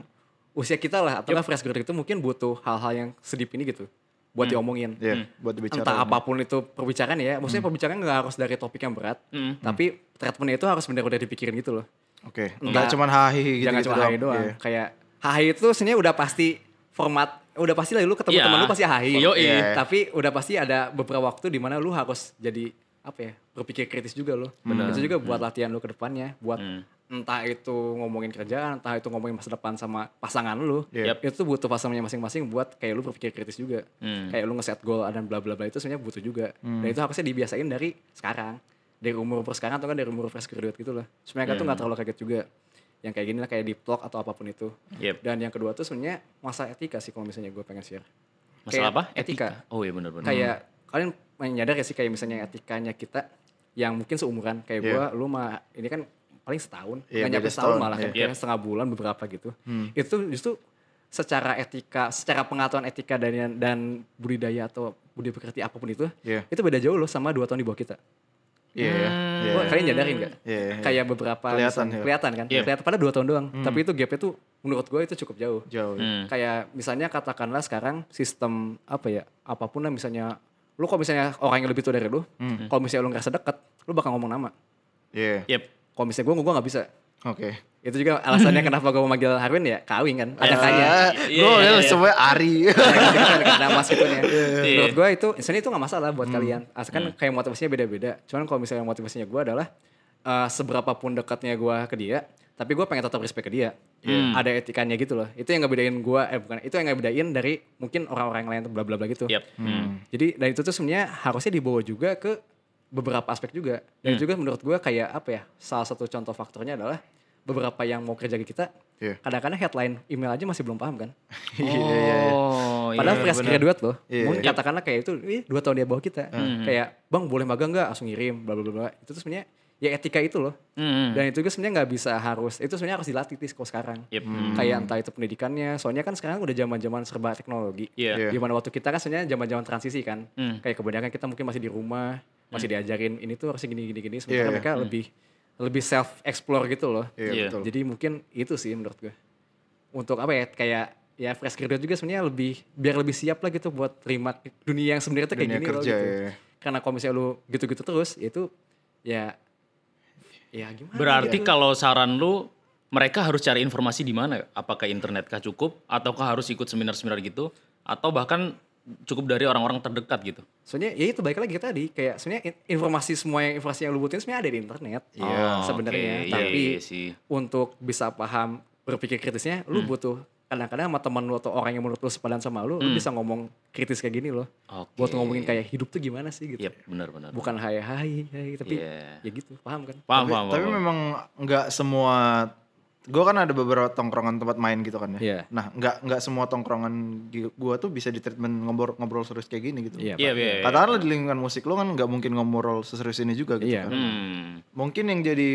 usia kita lah atau nggak fresh graduate itu mungkin butuh hal-hal yang sedip ini gitu buat diomongin. Iya, buat dibicarain. Entah apa pun itu perbicaraan ya, maksudnya perbicaraan nggak harus dari topik yang berat, Hmm. tapi treatmentnya itu harus benar-benar dipikirin gitu loh. Oke. Enggak. Enggak cuman hahi gitu. Jangan cuma HI doang. Kayak HI itu sebenarnya udah pasti format, udah pasti lah lu ketemu Iya. teman lu pasti HI. Yoi. Iya. Tapi udah pasti ada beberapa waktu di mana lu harus jadi apa ya berpikir kritis juga lo. Itu juga buat latihan lu ke depannya, buat Hmm. Entah itu ngomongin kerjaan, entah itu ngomongin masa depan sama pasangan lu. Yap. Itu butuh pasangannya masing-masing buat kayak lu berpikir kritis juga. Hmm. Kayak lu ngeset goal dan bla bla bla itu sebenarnya butuh juga. Dan itu harusnya dibiasain dari sekarang. Dari umur umur sekarang atau kan dari umur fresh graduate gitu lah. Sebenarnya kan tuh nggak terlalu kaget juga. Yang kayak gini lah kayak deep talk atau apa pun itu. Yep. Dan yang kedua tuh sebenarnya masa etika sih kalau misalnya gue pengen share. Masalah Kayak apa? Etika. Oh iya benar-benar. Kayak kalian menyadar ya sih kayak misalnya etikanya kita yang mungkin seumuran kayak Iya. gua lu mah ini kan paling setahun Iya, nggak nyampe setahun setahun, malah kan iya. kayak setengah bulan beberapa gitu Hmm. itu justru secara etika secara pengetahuan etika dan dan budidaya atau budaya pekerti apa pun itu Iya. itu beda jauh loh sama dua tahun di bawah kita Iya, iya. Iya. Wah, kalian nyadarin gak? Iya, iya. Kayak beberapa Kelihatan, misalnya- ya. kelihatan kan? Iya. Kelihatan pada dua tahun doang. Tapi itu gapnya tuh menurut gue itu cukup jauh. Jauh. Hmm. Kayak misalnya katakanlah sekarang sistem apa ya? Apa pun lah misalnya lu kok misalnya orang yang lebih tua dari lu, kalau misalnya lu ngerasa deket, lu bakal ngomong nama. Iya. Yep. Kalau misalnya gue, gue nggak bisa. Oke. Itu juga alasannya kenapa gue mau manggil Harwin ya kawin kan. Ada kaya. Iya, Gue iya, iya. semuanya Ari. Karena mas gitu nih. Iya. Menurut gue itu, sebenarnya itu gak masalah buat kalian. Asalkan kayak motivasinya beda-beda. Cuman kalau misalnya motivasinya gue adalah eh, seberapa pun dekatnya gue ke dia, tapi gue pengen tetap respect ke dia. Ada etikanya gitu loh. Itu yang ngebedain gue, eh bukan, itu yang ngebedain dari mungkin orang-orang yang lain tuh bla bla bla gitu. Yep. Hmm. Jadi dari itu tuh sebenarnya harusnya dibawa juga ke beberapa aspek juga. Dan juga menurut gue kayak apa ya? Salah satu contoh faktornya adalah beberapa yang mau kerja ke kita, Iya. kadang-kadang headline email aja masih belum paham kan. *laughs* Oh, iya. Padahal fresh graduate loh. Iya. Mungkin katakanlah kayak itu dua tahun dia bawah kita. Kayak bang boleh magang nggak? Langsung ngirim bla bla bla. Itu tuh sebenarnya ya etika itu loh. Hmm. Dan itu juga sebenarnya nggak bisa harus itu sebenarnya harus dilatih tis kalau sekarang. Yep. Kayak entah itu pendidikannya. Soalnya kan sekarang udah zaman-zaman serba teknologi. Iya. Iya. Di mana waktu kita kan sebenarnya zaman-zaman transisi kan. Hmm. Kayak kebanyakan kita mungkin masih di rumah, masih diajarin ini tuh harusnya gini gini gini. Sementara Iya. mereka lebih lebih self explore gitu loh. Iya, Iya. betul. Jadi mungkin itu sih menurut gue. Untuk apa ya kayak ya fresh graduate juga sebenarnya lebih biar lebih siap lah gitu buat terima dunia yang sebenarnya tuh kayak Dunia gini loh kerja, gitu. ya. Karena kalau misalnya lu gitu-gitu terus itu ya ya gimana? Berarti ya? kalau saran lu mereka harus cari informasi di mana? Apakah internet kah cukup ataukah harus ikut seminar-seminar gitu atau bahkan cukup dari orang-orang terdekat gitu? Soalnya ya itu baik lagi tadi kayak sebenarnya in- informasi semua yang informasi yang lu butuhin sebenarnya ada di internet. Iya. Oh, sebenarnya. oke. Iya, Tapi iya sih. untuk bisa paham berpikir kritisnya lu Hmm. butuh kadang-kadang sama teman lu atau orang yang menurut lu sepadan sama lu, lu bisa ngomong kritis kayak gini loh. Hmm. Oke. Buat ngomongin kayak hidup tuh gimana sih gitu. Yep, benar-benar. Bukan hai hai hai tapi Iya. ya gitu, paham kan? Paham, tapi, paham, tapi paham. memang nggak semua gue kan ada beberapa tongkrongan tempat main gitu kan ya. Iya. Nah nggak nggak semua tongkrongan di gua tuh bisa di treatment ngobrol ngobrol serius kayak gini gitu. Iya, Iya, Pak. iya. iya. Katakanlah di lingkungan musik lo kan nggak mungkin ngobrol seserius ini juga gitu Iya. kan. Hmm. Mungkin yang jadi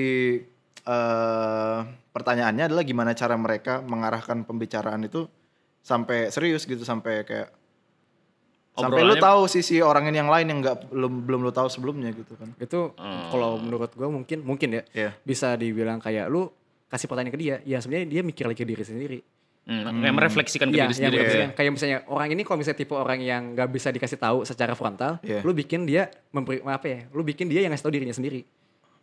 eh pertanyaannya adalah gimana cara mereka mengarahkan pembicaraan itu sampai serius gitu sampai kayak sampai lu tahu sisi orang ini yang lain yang nggak belum belum lu tahu sebelumnya gitu kan. Itu kalau menurut gua mungkin mungkin ya Iya. bisa dibilang kayak lu kasih pertanyaan ke dia, ya sebenarnya dia mikir lagi ke diri sendiri. Hmm, Kayak merefleksikan ke Iya, diri yang sendiri. maksudnya kayak misalnya orang ini kalau misalnya tipe orang yang nggak bisa dikasih tahu secara frontal, Iya. lu bikin dia memberi apa ya? Lu bikin dia yang ngasih tahu dirinya sendiri.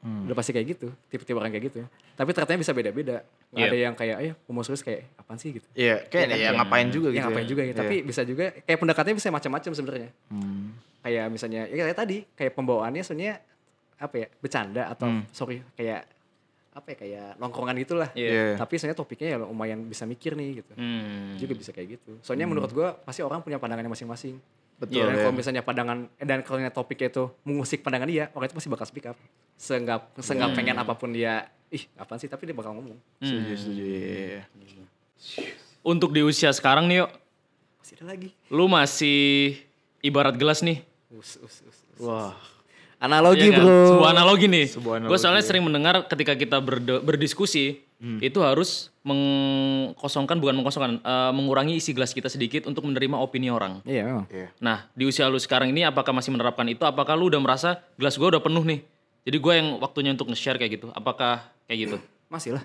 Udah pasti kayak gitu, tipe-tipe orang kayak gitu. Tapi ternyata bisa beda-beda. Nggak Iya. Ada yang kayak, ayo mau serius kayak apaan sih gitu. Iya, kayak ya, ngapain juga gitu. ya ngapain juga ya. Tapi bisa juga kayak pendekatannya bisa macam-macam sebenarnya. Hmm. Kayak misalnya ya kayak tadi, kayak pembawaannya sebenarnya apa ya? bercanda atau Hmm. sorry kayak apa ya kayak nongkrongan gitulah. Iya. Iya. Tapi sebenarnya topiknya ya lumayan bisa mikir nih gitu Hmm. juga bisa kayak gitu. Soalnya menurut gua pasti orang punya pandangannya masing-masing. Betul Iya, dan ya. kalau misalnya pandangan eh, dan kalau misalnya topiknya itu mengusik pandangan dia, orang itu pasti bakal speak up. Seenggak seenggak Hmm. pengen apa pun dia, ih apaan sih, tapi dia bakal ngomong. Setuju, setuju. Iya, iya. Untuk di usia sekarang nih yuk, Masih ada lagi. lu masih ibarat gelas nih. Us, us, us. Wah, Analogi, Iya kan? bro. Sebuah analogi nih. Sebuah Gue analogi, soalnya sering mendengar ketika kita berde- berdiskusi itu harus mengkosongkan bukan mengkosongkan, eh, mengurangi isi gelas kita sedikit untuk menerima opini orang. Iya, iya. Nah di usia lu sekarang ini apakah masih menerapkan itu? Apakah lu udah merasa gelas gue udah penuh nih? Jadi gue yang waktunya untuk nge-share kayak gitu. Apakah kayak gitu? *clears throat* Masih lah.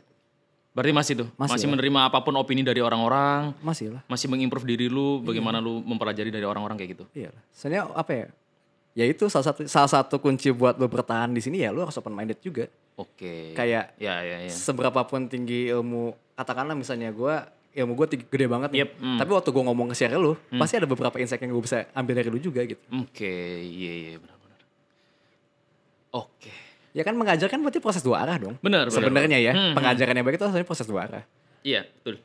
Berarti masih tuh, Masih masih, lah. menerima apa pun opini dari orang-orang, Masih lah. masih mengimprove diri lu, bagaimana lu mempelajari dari orang-orang kayak gitu. Iya lah. Soalnya apa ya? Ya itu salah satu salah satu kunci buat lo bertahan di sini ya lo harus open minded juga. Oke. Kayak Ya ya ya. seberapa pun tinggi ilmu katakanlah misalnya gue ilmu gue gede banget nih. Yep, hmm. Tapi waktu gue ngomong ke share lu, pasti ada beberapa insight yang gue bisa ambil dari lu juga gitu. Oke, iya iya benar-benar. Oke. Ya kan mengajar kan berarti proses dua arah dong. Benar, benar. Sebenarnya ya, Hmm, pengajaran yang baik itu sebenarnya proses dua arah. Iya, betul.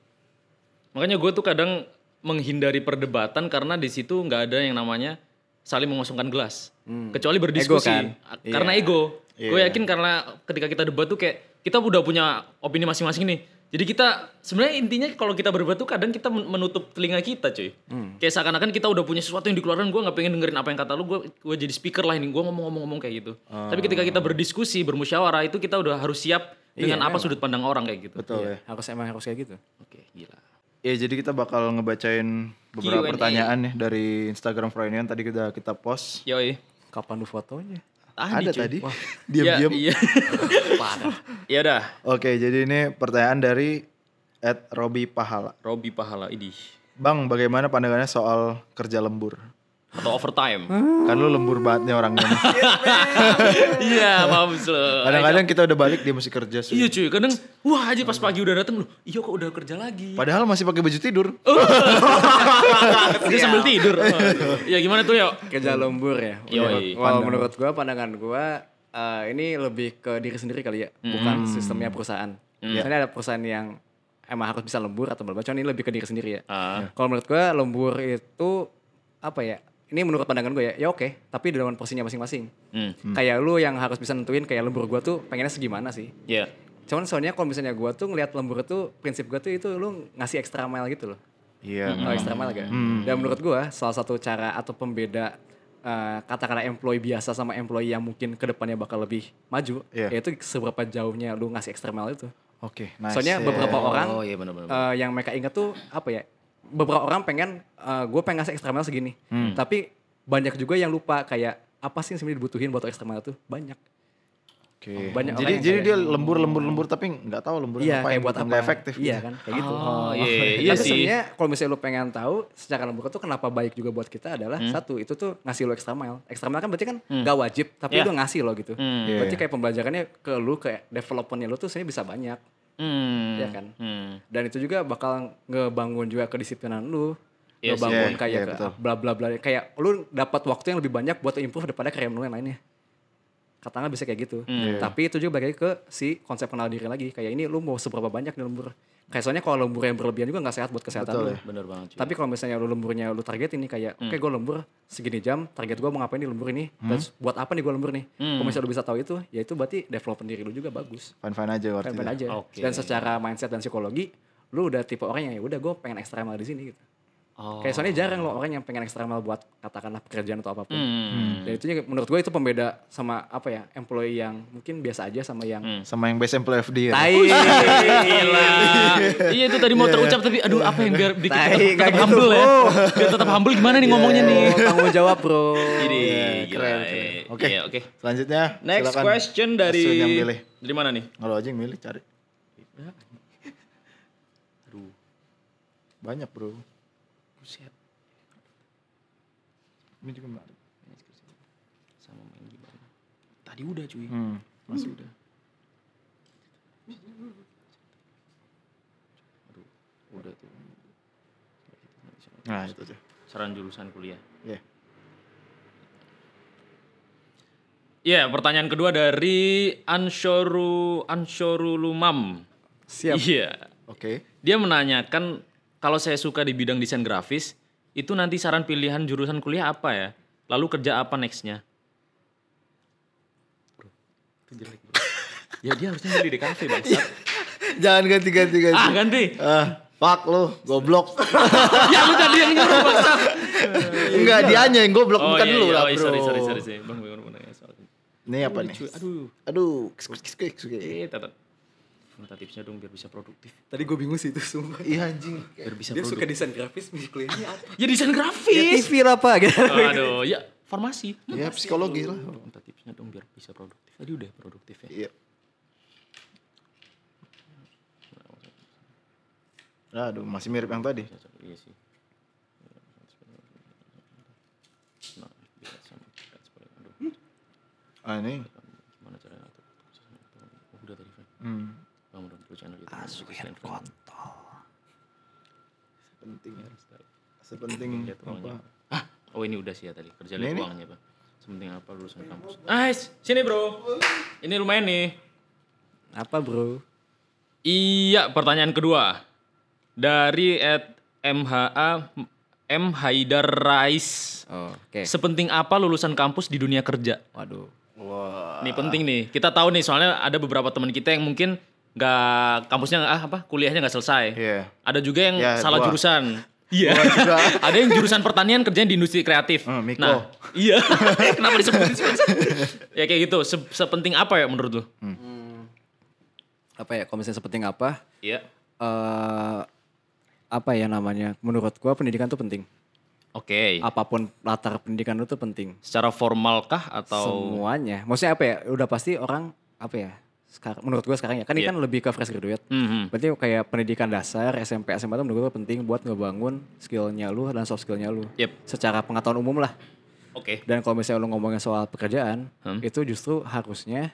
Makanya gue tuh kadang menghindari perdebatan karena di situ nggak ada yang namanya saling mengosongkan gelas. Kecuali berdiskusi. kan? Karena Iya. ego. Gue Iya. yakin karena ketika kita debat tuh kayak kita udah punya opini masing-masing nih. Jadi kita sebenarnya intinya kalau kita berdebat tuh kadang kita men- menutup telinga kita cuy. Kayak seakan-akan kita udah punya sesuatu yang dikeluarkan gue nggak pengen dengerin apa yang kata lu gue gue jadi speaker lah ini gue ngomong-ngomong kayak gitu. Tapi ketika kita berdiskusi bermusyawarah itu kita udah harus siap dengan apa sudut pandang orang kayak gitu. Betul ya. Harus emang harus kayak gitu. Oke gila. Ya jadi kita bakal ngebacain beberapa Q&A. pertanyaan nih dari Instagram Freudian tadi kita kita post. Yoi. Kapan lu fotonya? Tadi, Ada cuy. tadi. Wah. *laughs* Diam-diam. Ya, iya. *laughs* Ya dah. Oke, jadi ini pertanyaan dari Ed Robi Pahala. Robi Pahala ini Bang, bagaimana pandangannya soal kerja lembur? Atau overtime. Kan lu lembur banget nih orangnya. *laughs* Iya, maaf lo. Kadang-kadang kita udah balik dia masih kerja. Su. Iya cuy, kadang wah aja pas pagi udah dateng loh. Iya kok udah kerja lagi. Padahal masih pakai baju tidur. *laughs* Dia sambil tidur. *laughs* Iya gimana tuh yuk? Kerja lembur ya. Well, menurut gua pandangan gua eh, ini lebih ke diri sendiri kali ya, bukan sistemnya perusahaan. Misalnya ada perusahaan yang emang harus bisa lembur atau berapa, cuman ini lebih ke diri sendiri ya. Ah. Kalau menurut gua lembur itu apa ya? Ini menurut pandangan gue ya, ya oke, tapi di dalam porsinya masing-masing. Hmm. Kayak lu yang harus bisa nentuin kayak lembur gua tuh pengennya segimana sih. Iya. Cuman soalnya kalau misalnya gua tuh ngeliat lembur itu prinsip gua tuh itu lu ngasih extra mile gitu loh. Iya. Tahu extra mile gak? Dan menurut gua salah satu cara atau pembeda eh, katakanlah employee biasa sama employee yang mungkin ke depannya bakal lebih maju, Iya. yaitu seberapa jauhnya lu ngasih extra mile itu. Oke, nice. Soalnya beberapa orang Oh iya benar-benar. eh, yang mereka ingat tuh apa ya? Beberapa orang pengen gue pengen ngasih extra mile segini, tapi banyak juga yang lupa kayak apa sih yang sebenarnya dibutuhin buat extra mile tuh banyak. Oke. Banyak jadi yang jadi kayak- dia lembur lembur lembur tapi nggak tahu lembur Iya, apa kayak buat apa? efektif. Iya kan, kayak gitu. Oh iya iya Tapi sih. sebenarnya kalau misalnya lu pengen tahu secara lembur itu kenapa baik juga buat kita adalah satu itu tuh ngasih lu extra mile. Extra mile kan berarti kan nggak wajib tapi Iya. lu ngasih lo gitu. Hmm. Iya, Berarti iya. kayak pembelajarannya ke lu kayak developmentnya lu tuh sebenarnya bisa banyak. Hmm. Iya kan? Hmm. Dan itu juga bakal ngebangun juga kedisiplinan lu. Iya sih. ngebangun Iya, kayak iya, bla bla bla kayak lu dapat waktu yang lebih banyak buat improve daripada karya lu yang lainnya. Katakanlah bisa kayak gitu. Iya. Tapi itu juga balik lagi ke si konsep kenal diri lagi. Kayak ini lu mau seberapa banyak nih lembur. Kayak soalnya kalau lembur yang berlebihan juga nggak sehat buat kesehatan Betul lu. ya. Bener banget cuy. Tapi kalau misalnya lu lemburnya lu target ini kayak, oke gue lembur segini jam, target gue mau ngapain di lembur ini, dan buat apa nih gue lembur nih. Kalau misalnya lu bisa tahu itu, ya itu berarti development diri lu juga bagus. Fine aja waktu Fine-fine aja. Oke. Dan secara mindset dan psikologi, lu udah tipe orang yang ya udah gue pengen ekstremal di sini gitu. Oh. Kayak soalnya jarang lo orang yang pengen ekstremal buat katakanlah pekerjaan atau apa pun. Hmm. Dan itu menurut gue itu pembeda sama apa ya employee yang mungkin biasa aja sama yang sama yang best employee of the year. tai. Gila. iya itu tadi mau terucap tapi aduh apa yang biar bikin Tai, tetap, tetap gitu, humble ya. bro. Biar tetap humble gimana nih ngomongnya nih. Oh, tanggung jawab bro. Jadi gila. keren, keren. Oke. Iya, oke. Selanjutnya Next silakan question dari yang pilih. dari mana nih? Kalau aja yang milih cari. Aduh, Banyak, Bro. Buset. Ini juga menarik. Sama main gimana? Tadi udah cuy. Hmm, masih udah. Aduh, udah tuh. Nah, itu aja. Saran jurusan kuliah. Iya. Iya, pertanyaan kedua dari Anshoru Anshorulumam. Siap. Iya. Oke. Dia menanyakan kalau saya suka di bidang desain grafis, itu nanti saran pilihan jurusan kuliah apa ya? Lalu kerja apa nextnya? Bro, itu jelek bro. ya dia harusnya beli di kafe bang. Jangan ganti-ganti ganti. ah ganti. Ah, fuck lu, goblok. *laughs* ya lu tadi yang nyuruh bangsa. Enggak, dianya yang goblok bukan lu lah, oh, iya, Bro. sorry sorry sorry sorry. Bang, bang, bang, bang, soal- Ini apa nih? Cuy, Aduh. Aduh, kis kis. Eh, tata. Minta tipsnya dong biar bisa produktif. Tadi gue bingung sih itu sumpah. Iya anjing. Biar bisa Dia produktif. suka desain grafis, kuliahnya apa? Ya desain Ya grafis. TV lah apa *laughs* gitu. Aduh, ya farmasi. Ya psikologi lah. Minta tipsnya dong biar bisa produktif. Tadi udah produktif ya. Iya. Aduh, masih mirip yang tadi. Iya sih. Nah, Ah, ini. gimana caranya udah tadi, Fan. Hmm. Dulu channel itu. Aswin Penting ya. Sepenting Lihat uangnya. apa? Ah, oh ini udah sih ya tadi. Kerja lihat uangnya, Pak. Sepenting apa lulusan kampus. Ah, sini, Bro. Ini lumayan nih. Apa bro? Iya, pertanyaan kedua. Dari at MHA M Haidar Rais. Oh, oke. Sepenting apa lulusan kampus di dunia kerja? Waduh. Wah. Ini penting nih. Kita tahu nih soalnya ada beberapa teman kita yang mungkin nggak kampusnya nggak- ah apa kuliahnya nggak selesai. Iya. Ada juga yang Ya, salah gua. jurusan. Iya. juga. *laughs* ada yang jurusan pertanian kerjanya di industri kreatif. Hmm, Miko. Nah, iya. *laughs* Kenapa disebutin ya kayak gitu. Se- sepenting apa ya menurut lu? Apa ya? Kalau misalnya sepenting apa? Iya. eh apa ya namanya? Menurut gua pendidikan tuh penting. Oke. Apa pun latar pendidikan tuh penting. Secara formalkah atau Semuanya. Maksudnya apa ya? Udah pasti orang apa ya? Sekarang menurut gua sekarang ya. Kan ini Iya. kan lebih ke fresh graduate. Mhm. Berarti kayak pendidikan dasar SMP SMA tuh menurut gue penting buat ngebangun skillnya lu dan soft skillnya lu. Yep. Secara pengetahuan umum lah. Oke. Dan kalau misalnya lu ngomongin soal pekerjaan, Hmm. itu justru harusnya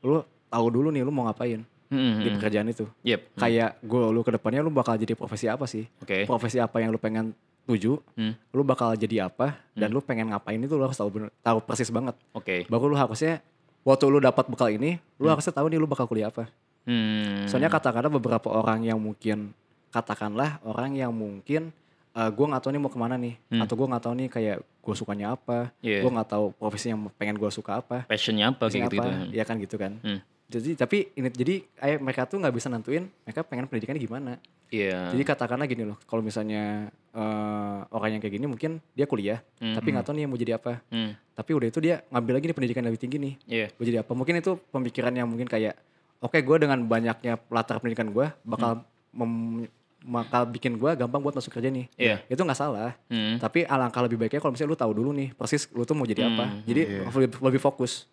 lu tahu dulu nih lu mau ngapain Mhm. di pekerjaan itu. Yep. Kayak gue lu ke depannya lu bakal jadi profesi apa sih? Oke. Profesi apa yang lu pengen tuju? Hmm. Lu bakal jadi apa? Dan lu pengen ngapain itu lu harus tahu bener, tahu persis banget. Oke. Baru lu harusnya waktu lu dapat bekal ini, lu harusnya tahu nih lu bakal kuliah apa. Hmm. Soalnya katakanlah beberapa orang yang mungkin katakanlah orang yang mungkin gue nggak tahu nih mau ke mana nih, atau gue nggak tahu nih kayak gue sukanya apa, Hmm. Iya. gue nggak tahu profesi yang pengen gue suka apa, passionnya apa passion kayak gitu, apa, ya kan gitu kan. Hmm. Jadi tapi ini jadi kayak mereka tuh nggak bisa nentuin mereka pengen pendidikannya gimana. Iya. Jadi katakanlah gini loh, kalau misalnya eh, orang yang kayak gini mungkin dia kuliah, tapi nggak tahu nih mau jadi apa. Hmm. Tapi udah itu dia ngambil lagi nih pendidikan lebih tinggi nih. Iya. Gue jadi apa? Mungkin itu pemikiran yang mungkin kayak, oke gue dengan banyaknya latar pendidikan gue bakal mem- bakal bikin gue gampang buat masuk kerja nih. Iya. Itu nggak salah. Hmm. Tapi alangkah lebih baiknya kalau misalnya lu tahu dulu nih persis lu tuh mau jadi apa. Jadi lebih, lebih fokus.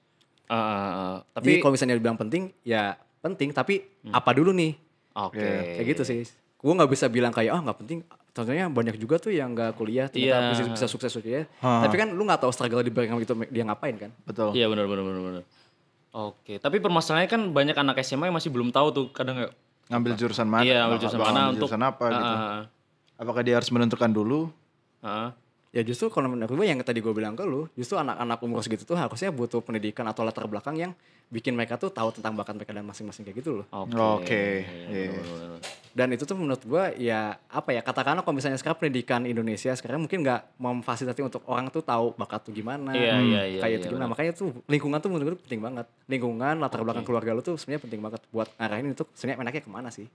Ah, ah, ah. Tapi kalau misalnya dibilang penting, ya penting. Tapi apa dulu nih? oke. Kayak gitu sih. Gue nggak bisa bilang kayak oh nggak penting. Contohnya banyak juga tuh yang nggak kuliah ternyata Iya. bisa, bisa sukses ya. Tapi kan lu nggak tahu struggle di belakang itu dia ngapain kan? Betul. Iya benar benar benar benar. Oke, tapi permasalahannya kan banyak anak SMA yang masih belum tahu tuh kadang nggak. Ngambil jurusan mana? Iya, ambil bakal- jurusan mana ngambil untuk jurusan apa gitu. Ah, ah, Apakah dia harus menentukan dulu? ah, ah. Ya justru kalau menurut gue yang tadi gue bilang ke lu, justru anak-anak umur segitu tuh harusnya butuh pendidikan atau latar belakang yang bikin mereka tuh tahu tentang bakat mereka dan masing-masing kayak gitu loh. Oke. Oke, iya. benar, benar, benar. Dan itu tuh menurut gue ya apa ya katakanlah kalau misalnya sekarang pendidikan Indonesia sekarang mungkin nggak memfasilitasi untuk orang tuh tahu bakat tuh gimana, Iya, iya, iya, kayak iya, itu gimana. benar. Makanya tuh lingkungan tuh menurut gue penting banget. Lingkungan latar belakang keluarga lu tuh sebenarnya penting banget buat ngarahin itu sebenarnya enaknya ke mana sih.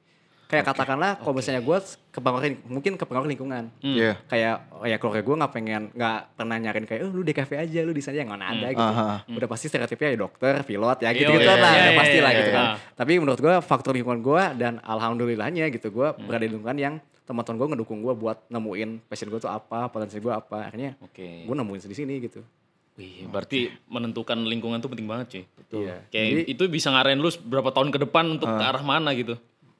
Kayak katakanlah kalau misalnya gue kepengaruh mungkin kepengaruh lingkungan. Hmm. Iya. kayak oh ya keluarga gue nggak pengen nggak pernah nyariin kayak oh lu DKV aja lu di sana yang mana ada gitu Aha. udah pasti stereotipnya ya dokter pilot ya gitu Iya, gitu iya, lah iya, udah pasti lah gitu kan tapi menurut gue faktor lingkungan gue dan alhamdulillahnya gitu gue Hmm. berada di lingkungan yang teman-teman gue ngedukung gue buat nemuin passion gue tuh apa potensi gue apa akhirnya Oke. gue nemuin di sini gitu Wih, berarti menentukan lingkungan tuh penting banget cuy. Iya. Kayak Jadi- itu bisa ngarahin lu berapa tahun ke depan untuk ke arah mana gitu.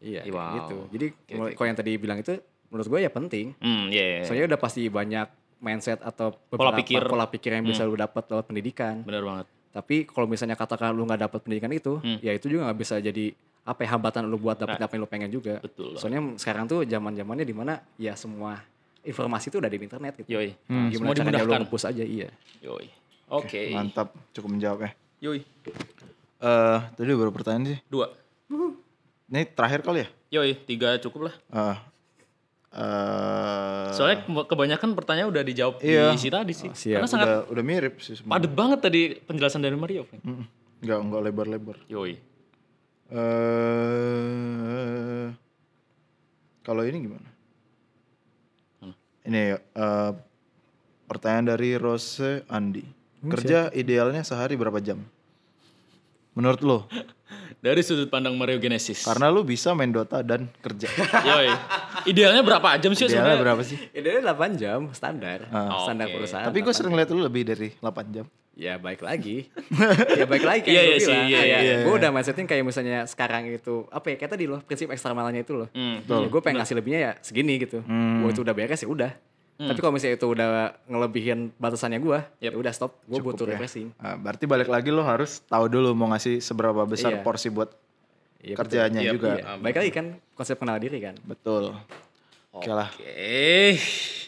Iya Wow. kayak gitu jadi menurut- oke, kalau yang tadi bilang itu menurut gue ya penting Hmm, iya. iya. soalnya udah pasti banyak mindset atau Pola pikir. Hmm. pola pikir yang bisa lu dapat lewat pendidikan Bener banget. Tapi kalau misalnya katakan lu nggak dapat pendidikan itu, Hmm. ya itu juga nggak bisa jadi apa ya hambatan lu buat dapet apa yang lu pengen juga. Nah. Betul. Soalnya sekarang tuh zaman zamannya di mana ya semua informasi itu udah di internet gitu. Yoi. Gimana Semua caranya lu nge-push aja iya. Yoi. Oke. Mantap, cukup menjawab ya. Yoi. Eh, tadi baru pertanyaan sih. Dua. Ini terakhir kali ya? Yoi, tiga cukup lah. Eh, eh Soalnya ke- kebanyakan pertanyaan udah dijawab Iya. di si tadi sih. siap. Karena sangat udah, udah mirip sih semua. padat banget tadi penjelasan dari Mario. Frank. Mm-mm. Enggak, enggak lebar-lebar. Yoi. eh kalau ini gimana? Ini eh, pertanyaan dari Rose Andi. Kerja idealnya sehari berapa jam? Menurut lo? Dari sudut pandang Mario Genesis. Karena lu bisa main Dota dan kerja. *laughs* Yoi. Idealnya berapa jam sih Idealnya sebenarnya? berapa sih? Idealnya 8 jam standar. Ah. standar Oke. perusahaan. Tapi gue sering lihat lu lebih dari 8 jam. Ya baik lagi. *laughs* ya baik lagi kayak Iya, gue iya sih, bilang. iya, Kayak iya. Gue udah mindsetin kayak misalnya sekarang itu. Apa ya kayak tadi loh. Prinsip eksternalnya itu loh. Hmm. Ya, gue pengen ngasih lebihnya ya segini gitu. Gue itu udah beres ya udah. Tapi kalau misalnya itu udah ngelebihin batasannya gue, ya udah stop. Gue butuh ya. refreshing. Ah, berarti balik lagi lo harus tahu dulu mau ngasih seberapa besar Iya. porsi buat Iya, kerjanya Iya, juga. Iya, baik lagi kan konsep kenal diri kan. Betul. Oke lah. Oke.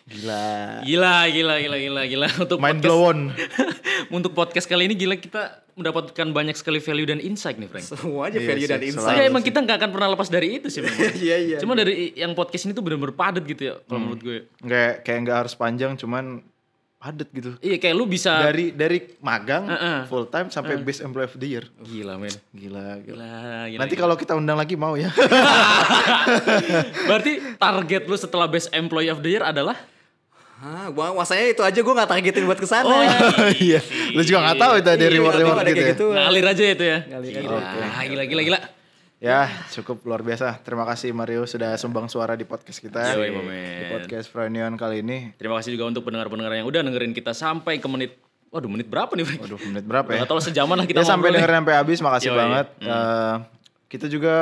Gila. Gila, gila, gila, gila, gila. Untuk Mind podcast, blow on. *laughs* untuk podcast kali ini gila kita mendapatkan banyak sekali value dan insight nih, Frank. Semua aja Iya value sih, dan insight. Ya emang kita nggak akan pernah lepas dari itu sih memang. *laughs* Iya, iya. Cuma dari yang podcast ini tuh bener-bener padat gitu ya kalau menurut gue. Kayak kayak nggak harus panjang cuman padet gitu. Iya kayak lu bisa Dari dari magang Heeh. full time sampai best employee of the year. gila men. Gila, gila. Gila, gila. Nanti kalau kita undang lagi mau ya. *laughs* Berarti target lu setelah best employee of the year adalah Hah, gua masanya itu aja gue gak targetin buat ke sana. Oh, Iya. Lu juga nggak tahu itu ada Iya, reward reward ada gitu kayak ya. gitu. ngalir aja itu ya. Ngalir aja. Gila, gila, gila, gila. Ya, cukup luar biasa. Terima kasih Mario sudah sumbang suara di podcast kita. Yoi. Di podcast Frenion kali ini. Terima kasih juga untuk pendengar-pendengar yang udah dengerin kita sampai ke menit Waduh, menit berapa nih, Frank? Waduh, menit berapa ya? Gak tau lah sejaman lah kita ya sampai dengerin sampai habis, makasih Yoi. banget. Eh, kita juga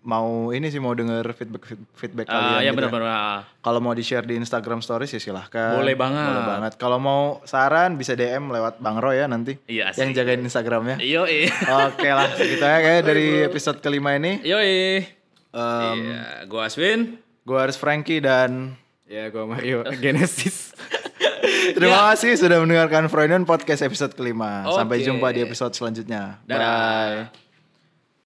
mau ini sih mau denger feedback feedback Ah, kalian. ya gitu benar-benar. Ah. Kalau mau di share di Instagram Stories ya silahkan. Boleh banget. Boleh banget. Kalau mau saran bisa DM lewat Bang Roy ya nanti. Iya, asik. Yang jagain Instagramnya. Iyo, iya. *laughs* Oke lah, gitu ya kayak dari episode kelima ini. Iyo, iya. Em, Iya, gua Aswin. gue harus Frankie dan Ya gue Mario *laughs* Genesis. terima kasih sudah mendengarkan Freudian Podcast episode kelima. Sampai Oke. jumpa di episode selanjutnya. Dadah. Bye.